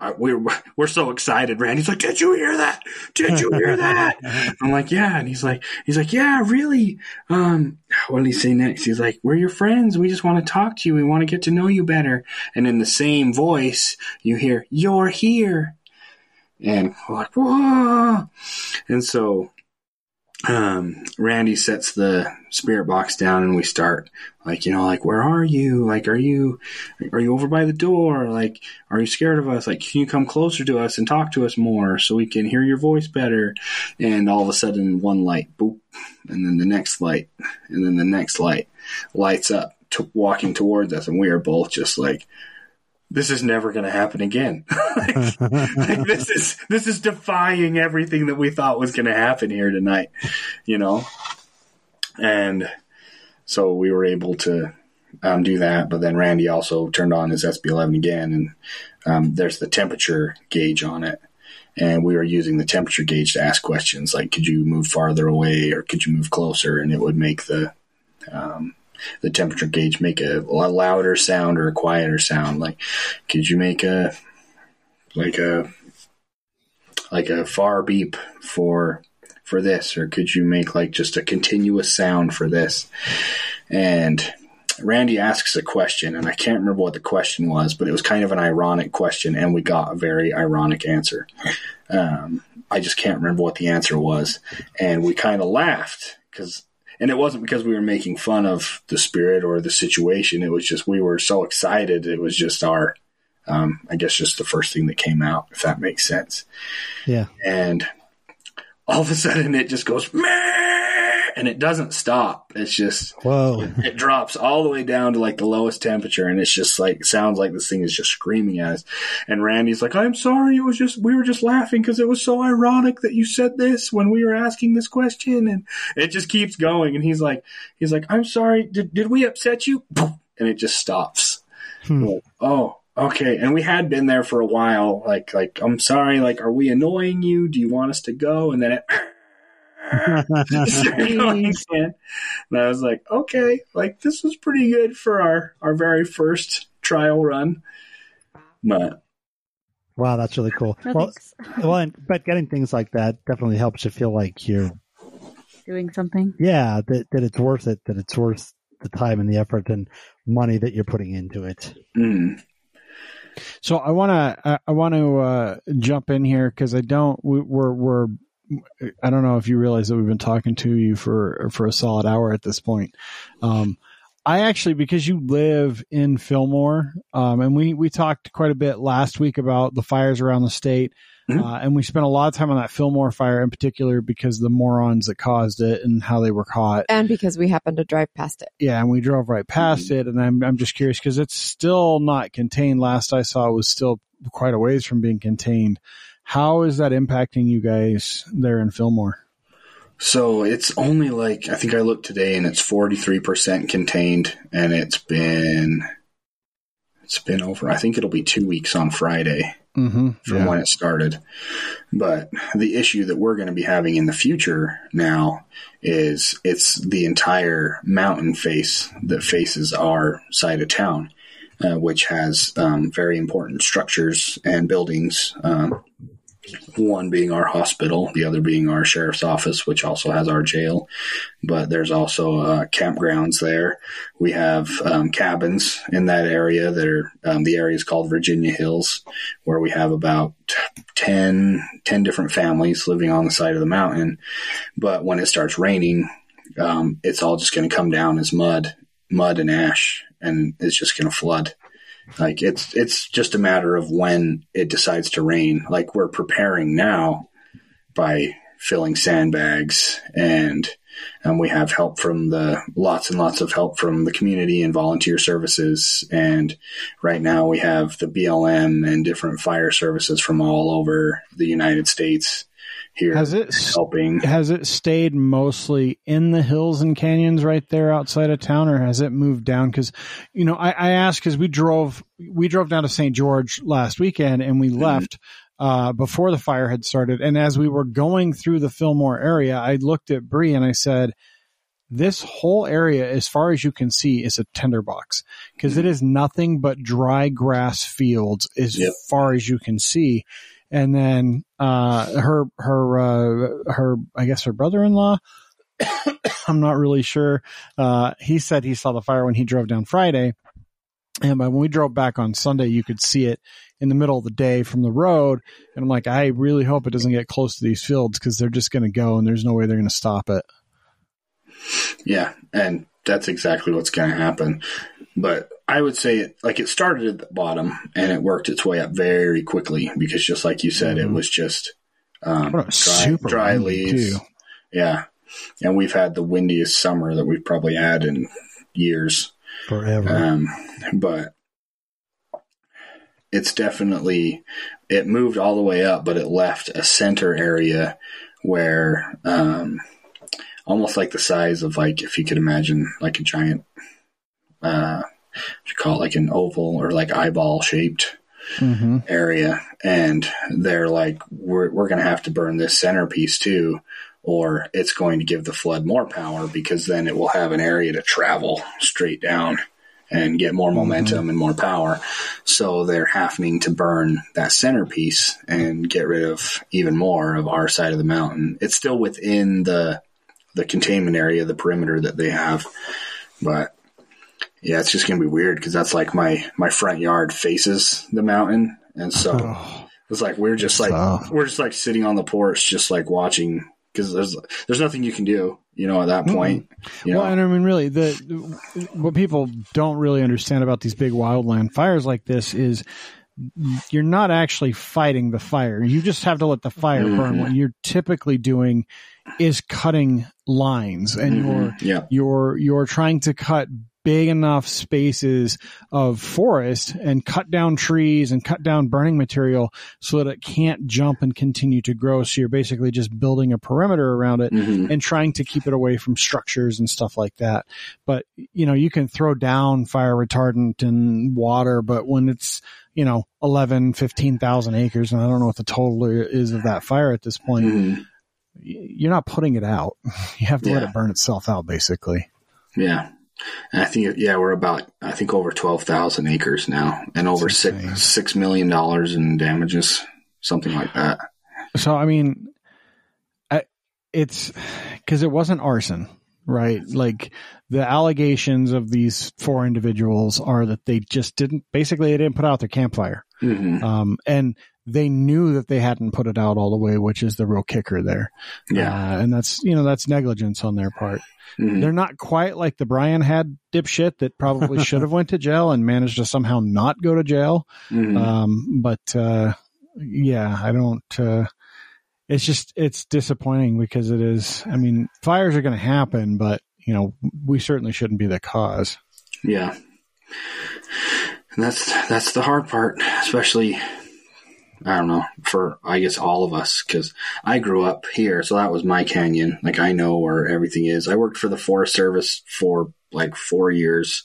I, we're, we're so excited. Randy's like, did you hear that? Did you hear that? I'm like, yeah. And he's like, he's like, yeah, really? Um, what did he say next? He's like, we're your friends. We just want to talk to you. We want to get to know you better. And in the same voice, you hear, you're here. And we're like, whoa. And so um, Randy sets the spirit box down and we start like, you know, like, where are you? Like, are you, are you over by the door? Like, are you scared of us? Like, can you come closer to us and talk to us more so we can hear your voice better? And all of a sudden one light, boop, and then the next light, and then the next light lights up to walking towards us. And we are both just like, this is never going to happen again. like, like, this is this is defying everything that we thought was going to happen here tonight, you know. And so we were able to um, do that. But then Randy also turned on his SB11 again, and um, there's the temperature gauge on it. And we were using the temperature gauge to ask questions like, could you move farther away or could you move closer? And it would make the um, the temperature gauge make a, a louder sound or a quieter sound. Like, could you make a like a like a far beep for for this, or could you make like just a continuous sound for this? And Randy asks a question, and I can't remember what the question was, but it was kind of an ironic question, and we got a very ironic answer. Um, I just can't remember what the answer was, and we kind of laughed because and it wasn't because we were making fun of the spirit or the situation. It was just we were so excited. It was just our, um, I guess, just the first thing that came out, if that makes sense. Yeah. And all of a sudden, it just goes Meh! And it doesn't stop. It's just Whoa. it drops all the way down to like the lowest temperature, and it's just like sounds like this thing is just screaming at us. And Randy's like, "I'm sorry, it was just we were just laughing because it was so ironic that you said this when we were asking this question." And it just keeps going, and he's like, he's like, "I'm sorry, did did we upset you?" And it just stops. Hmm. Like, oh. Okay, and we had been there for a while. Like, like I'm sorry. Like, are we annoying you? Do you want us to go? And then it going again. And I was like, okay, like this was pretty good for our our very first trial run. But Wow, that's really cool. No, well, well, but getting things like that definitely helps you feel like you're, Doing something. yeah, that, that it's worth it, that it's worth the time and the effort and money that you're putting into it. mm, So I want to I want to uh, jump in here because I don't we, we're we're I don't know if you realize that we've been talking to you for for a solid hour at this point. Um, I actually because you live in Fillmore, um, and we we talked quite a bit last week about the fires around the state. Mhm. Uh, and we spent a lot of time on that Fillmore fire in particular because the morons that caused it and how they were caught. And because we happened to drive past it. Yeah, and we drove right past it, and I'm I'm just curious because it's still not contained. Last I saw, it was still quite a ways from being contained. How is that impacting you guys there in Fillmore? so it's only like I think I looked today, and it's 43 percent contained, and it's been it's been over. I think it'll be two weeks on Friday. Mm-hmm. from when it started. But the issue that we're going to be having in the future now is it's the entire mountain face that faces our side of town, uh, which has um, very important structures and buildings. Um, one being our hospital, the other being our sheriff's office, which also has our jail. But there's also uh, campgrounds there. We have um, cabins in that area that are um, the area is called Virginia Hills, where we have about 10, 10 different families living on the side of the mountain. But when it starts raining, um, it's all just going to come down as mud, mud and ash, and it's just going to flood. Like it's it's just a matter of when it decides to rain. Like we're preparing now by filling sandbags and and we have help from the lots and lots of help from the community and volunteer services and right now we have the BLM and different fire services from all over the United States here Has it helping. has it stayed mostly in the hills and canyons right there outside of town, or has it moved down? Because you know, I, I asked because we drove we drove down to St. George last weekend and we left uh, before the fire had started. And as we were going through the Fillmore area, I looked at Bree and I said, "This whole area, as far as you can see, is a tinderbox because it is nothing but dry grass fields as Yep. far as you can see." And then uh, her her uh, her I guess her brother in law. I'm not really sure. Uh, he said he saw the fire when he drove down Friday, And when we drove back on Sunday, you could see it in the middle of the day from the road. And I'm like, I really hope it doesn't get close to these fields because they're just going to go and there's no way they're going to stop it. Yeah, and that's exactly what's going to happen. But I would say it like it started at the bottom and it worked its way up very quickly because just like you said, it Mhm. was just um, dry, dry leaves. too. Yeah, and we've had the windiest summer that we've probably had in years. Forever. Um, but it's definitely it moved all the way up, but it left a center area where um, almost like the size of like if you could imagine like a giant uh, you call it like an oval or like eyeball shaped Mm-hmm. area. And they're like we're, we're going to have to burn this centerpiece too or it's going to give the flood more power because then it will have an area to travel straight down and get more momentum and more power. So they're having to burn that centerpiece and get rid of even more of our side of the mountain. It's still within the the containment area the perimeter that they have but yeah, it's just gonna be weird because that's like my my front yard faces the mountain, and so Oh, it's like we're just like tough. we're just like sitting on the porch, just like watching because there's there's nothing you can do, you know, at that point. Know, Well, and I mean, really, the what people don't really understand about these big wildland fires like this is you're not actually fighting the fire. You just have to let the fire burn. Mhm. What you're typically doing is cutting lines, and you're Mhm. yeah, you're you're trying to cut big enough spaces of forest and cut down trees and cut down burning material so that it can't jump and continue to grow so you're basically just building a perimeter around it hmm and trying to keep it away from structures and stuff like that. But, you know, you can throw down fire retardant and water, but when it's, you know, 11, 15,000 acres, and I don't know what the total is of that fire at this point, hmm you're not putting it out. You have to let it burn itself out, basically. yeah. And I think yeah, we're about I think over twelve thousand acres now, and over That's insane. six six million dollars in damages, something like that. So, I mean, I, it's because it wasn't arson, right? Like the allegations of these four individuals are that they just didn't, basically, they didn't put out their campfire. hmm Um, and they knew that they hadn't put it out all the way, which is the real kicker there. Yeah, Uh, and that's, you know, that's negligence on their part. Mhm. They're not quite like the Brian Head dipshit that probably should have went to jail and managed to somehow not go to jail. Mhm. Um, but, uh, yeah, I don't, uh, it's just, it's disappointing because it is, I mean, fires are going to happen, but, you know, we certainly shouldn't be the cause. Yeah. And that's that's the hard part, especially I don't know, for I guess all of us cuz I grew up here, so that was my canyon. Like I know where everything is. I worked for the Forest Service for like 4 years.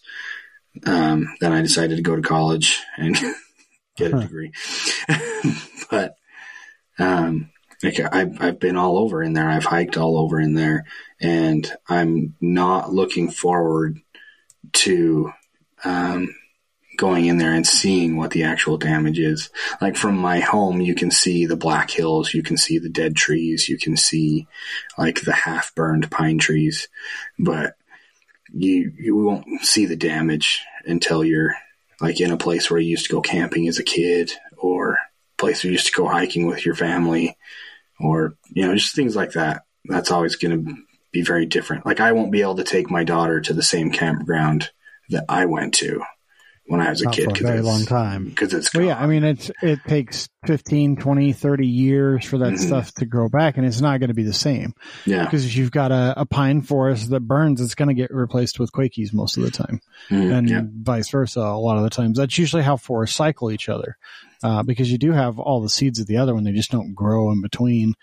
Um then I decided to go to college and get a degree. but um like I've, I've been all over in there. I've hiked all over in there, and I'm not looking forward to um, going in there and seeing what the actual damage is. Like from my home, you can see the black hills, you can see the dead trees, you can see like the half burned pine trees, but you you won't see the damage until you're like in a place where you used to go camping as a kid or a place where you used to go hiking with your family or you know just things like that. That's always going to be very different. Like i won't be able to take my daughter to the same campground that i went to when i was a Not kid for a very long time. because it's Well, yeah. I mean, it's, it takes 15, 20, 30 years for that Mhm. stuff to grow back and it's not going to be the same. yeah Because if you've got a, a pine forest that burns, it's going to get replaced with quakies most of the time. Mm, and yeah vice versa a lot of the times. That's usually how forests cycle each other, uh, because you do have all the seeds of the other one. They just don't grow in between.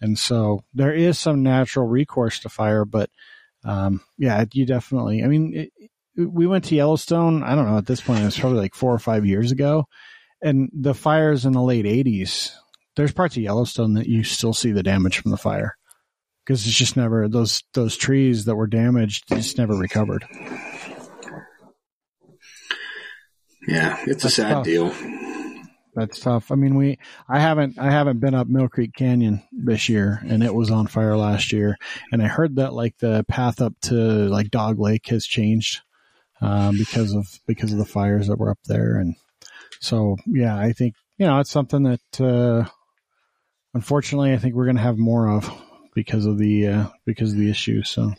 And so there is some natural recourse to fire, but, um, yeah, you definitely, I mean, it, we went to Yellowstone. I don't know at this point, it was probably like four or five years ago and the fires in the late eighties, there's parts of Yellowstone that you still see the damage from the fire. Cause it's just never, those, those trees that were damaged just never recovered. yeah it's a sad tough. deal That's tough. I mean, we I haven't I haven't been up Mill Creek Canyon this year, and it was on fire last year. And I heard that like the path up to like Dog Lake has changed. Uh, because of because of the fires that were up there, and so yeah, I think you know it's something that uh, unfortunately I think we're going to have more of because of the uh, because of the issue. So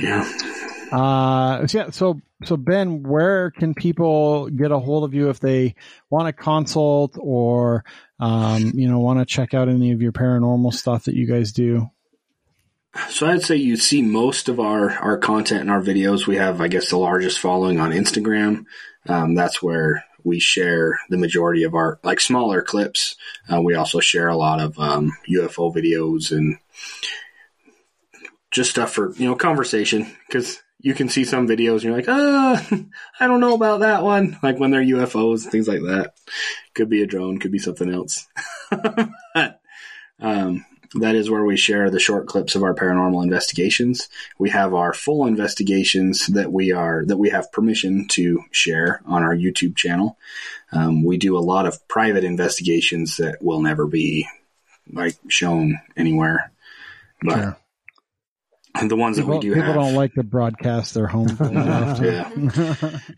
Yeah. uh, so yeah, so so Ben, where can people get a hold of you if they want to consult or um, you know want to check out any of your paranormal stuff that you guys do? So I'd say you see most of our, our content and our videos. We have, I guess, the largest following on Instagram. Um, that's where we share the majority of our like smaller clips. Uh, we also share a lot of um, UFO videos and just stuff for you know conversation because you can see some videos and you're like, ah, I don't know about that one. Like when they're UFOs, things like that. Could be a drone, could be something else. um, that is where we share the short clips of our paranormal investigations. We have our full investigations that we are that we have permission to share on our YouTube channel. Um, we do a lot of private investigations that will never be like shown anywhere. But the ones that we do people have, don't like to broadcast their home. yeah,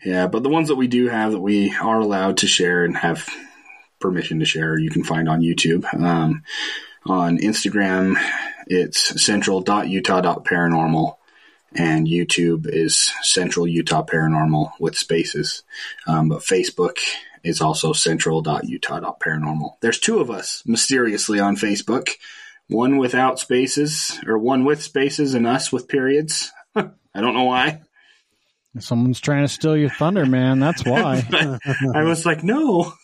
yeah. But the ones that we do have that we are allowed to share and have permission to share, you can find on YouTube. Um, on Instagram, it's central.utah.paranormal and YouTube is Central Utah Paranormal with spaces. Um, but Facebook is also central.utah.paranormal. There's two of us mysteriously on Facebook. One without spaces, or one with spaces, and us with periods. I don't know why. Someone's trying to steal your thunder, man. That's why. I was like, no.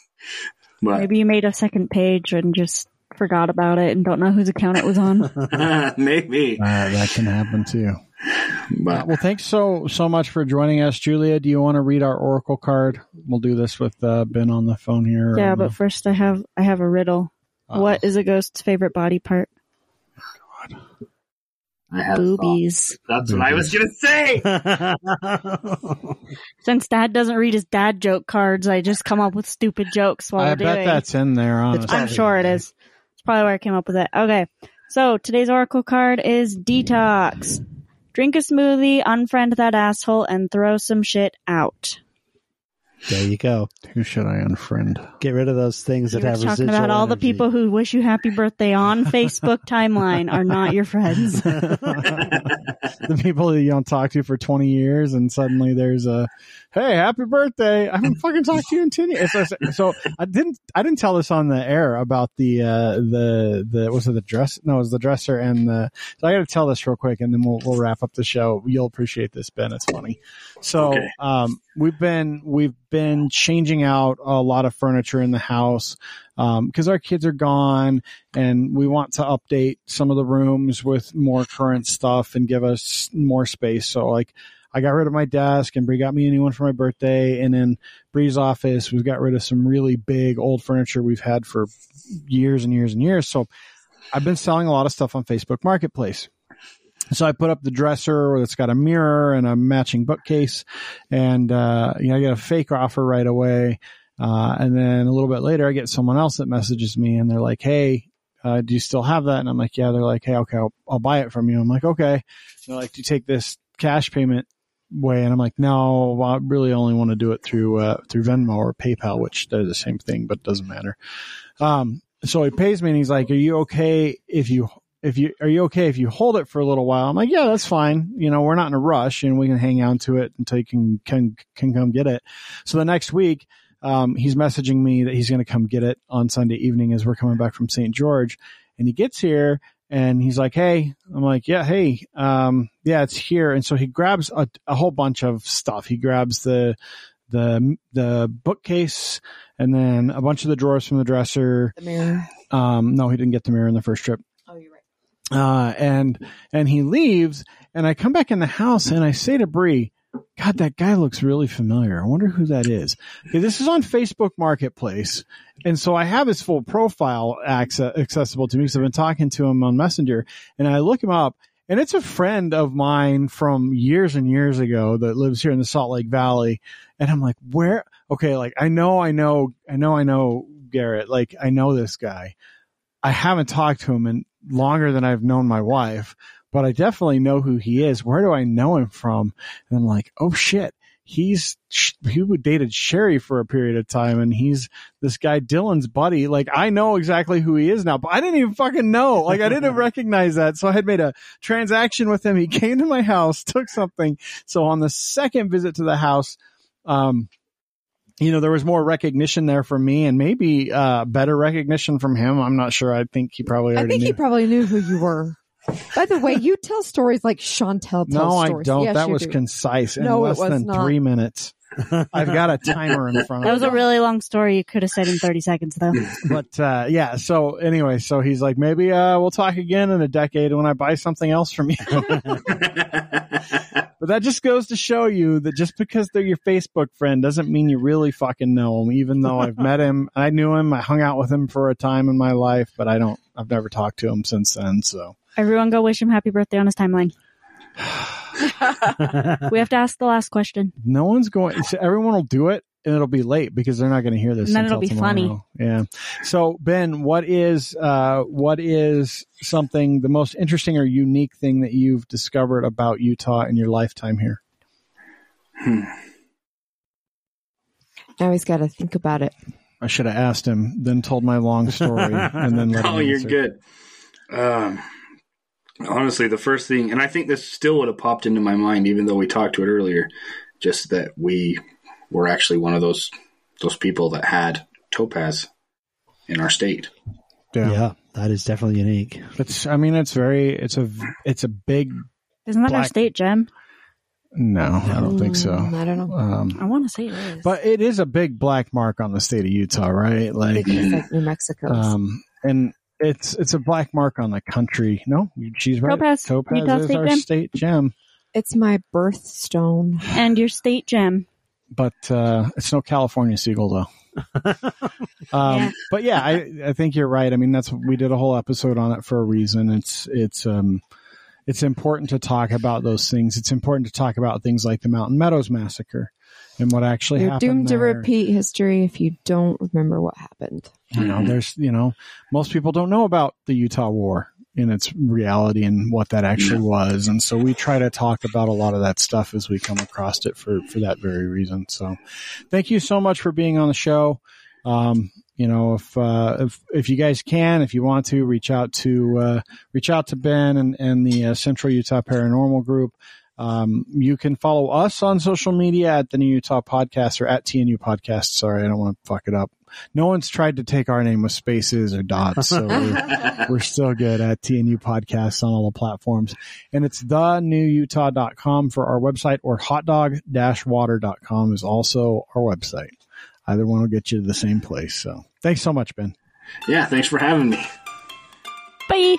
But Maybe you made a second page and just forgot about it and don't know whose account it was on. maybe. Uh, that can happen too. But Well, thanks so so much for joining us, Julia. Do you want to read our oracle card? We'll do this with uh, Ben on the phone here. yeah, but the- first I have I have a riddle. Uh, What is a ghost's favorite body part? I have Boobies. That's what I was gonna say. Since Dad doesn't read his dad joke cards, I just come up with stupid jokes while I we're bet doing. that's in there. Honestly, I'm sure it is. It's probably where I came up with it. Okay. So today's oracle card is detox. Drink a smoothie, unfriend that asshole, and throw some shit out. there you go. Who should I unfriend? Get rid of those things that were have talking residual about all the people who wish you happy birthday on Facebook timeline are not your friends. the people that you don't talk to for 20 years, and suddenly there's a, hey, happy birthday! I haven't fucking talked to you in 10 years. So, so I didn't, I didn't tell this on the air about the, uh, the, the, was it the dress? No, it was the dresser and the. So I got to tell this real quick, and then we'll we'll wrap up the show. You'll appreciate this, Ben. It's funny. So, Okay. um, we've been we've been changing out a lot of furniture in the house um because our kids are gone and we want to update some of the rooms with more current stuff and give us more space. So like I got rid of my desk and Bree got me a new one for my birthday. And in Bree's office, we've got rid of some really big old furniture we've had for years and years and years. So I've been selling a lot of stuff on Facebook Marketplace. So I put up the dresser that's got a mirror and a matching bookcase, and uh, you know I get a fake offer right away. Uh, and then a little bit later, I get someone else that messages me, and they're like, "Hey, uh, do you still have that?" And I'm like, "Yeah." They're like, "Hey, okay, I'll, I'll buy it from you." I'm like, "Okay." And they're like, "Do you take this cash payment way?" And I'm like, "No, I really only want to do it through uh, through Venmo or PayPal, which they're the same thing, but doesn't matter." Um, so he pays me, and he's like, "Are you okay if you if you are you okay if you hold it for a little while? I'm like, yeah, that's fine. You know, we're not in a rush and we can hang on to it until you can can can come get it. So the next week, um, he's messaging me that he's going to come get it on Sunday evening as we're coming back from St. George, and he gets here and he's like, hey, I'm like, yeah, hey, um, yeah, it's here. And so he grabs a, a whole bunch of stuff. He grabs the the the bookcase and then a bunch of the drawers from the dresser. The mirror. Um, no, he didn't get the mirror in the first trip Oh, you're right. uh, and and he leaves, and I come back in the house and I say to Bree, "God, that guy looks really familiar. I wonder who that is." Okay, this is on Facebook Marketplace, and so I have his full profile access, accessible to me because I've been talking to him on Messenger, and I look him up, and it's a friend of mine from years and years ago that lives here in the Salt Lake Valley, and I'm like, "Where?" Okay, like I know, I know, I know, I know Garrett. Like I know this guy. I haven't talked to him in longer than I've known my wife. But I definitely know who he is. Where do I know him from? And I'm like, oh shit, he's he dated Sherry for a period of time, and he's this guy Dylan's buddy. Like I know exactly who he is now, but I didn't even fucking know. Like I didn't recognize that. So I had made a transaction with him. He came to my house, took something. So on the second visit to the house, um, you know, there was more recognition there for me and maybe, uh, better recognition from him. I'm not sure. I think he probably I think knew. he probably knew who you were. By the way, you tell stories like Chantel tells no, I stories. don't. Yes, that you was do. concise in No, it less was than not. three minutes. I've got a timer in front of me. That of was me. a really long story you could have said in 30 seconds though. but uh, yeah. So anyway, so he's like, maybe uh, we'll talk again in a decade when I buy something else from you. but that just goes to show you that just because they're your Facebook friend doesn't mean you really fucking know him. Even though I've met him, I knew him, I hung out with him for a time in my life, but I don't. I've never talked to him since then. So Everyone go wish him happy birthday on his timeline. we have to ask the last question. no one's going. so Everyone will do it. And it'll be late because they're not going to hear this. And then until it'll be funny. Yeah. So Ben, what is uh, what is something the most interesting or unique thing that you've discovered about Utah in your lifetime here? Now he's got to think about it. I should have asked him, then told my long story, and then let him oh, you're good. Um, honestly, the first thing, and I think this still would have popped into my mind, even though we talked to it earlier, just that we were actually one of those those people that had topaz in our state. Yeah. Yeah, that is definitely unique. It's. I mean, it's very. It's a. It's a big. Isn't that our state gem? No, I don't think so. I don't know. Um, I want to say it is. but it is a big black mark on the state of Utah, right? Like, think it's like New Mexico. um, and it's it's a black mark on the country. No, she's right. Topaz, Topaz Utah is state our gem. state gem, it's my birthstone. and your state gem. but uh, it's no California seagull though. Um, Yeah. But yeah, I, I think you're right. I mean, that's we did a whole episode on it for a reason. It's it's um it's important to talk about those things. It's important to talk about things like the Mountain Meadows massacre and what actually You're happened. doomed to repeat history if you don't remember what happened. You know, there's you know most people don't know about the Utah War in its reality and what that actually was, and so we try to talk about a lot of that stuff as we come across it for for that very reason. So, thank you so much for being on the show. Um, you know, if, uh, if, if you guys can, if you want to reach out to, uh, reach out to Ben and, and the uh, Central Utah Paranormal Group. Um, you can follow us on social media at the New Utah Podcast or at TNU Podcast. Sorry, I don't want to fuck it up. No one's tried to take our name with spaces or dots, so we're, we're still good at TNU Podcasts on all the platforms. And it's thenewutah.com for our website or hotdog-water.com is also our website. Either one will get you to the same place. So thanks so much, Ben. Yeah, thanks for having me. Bye.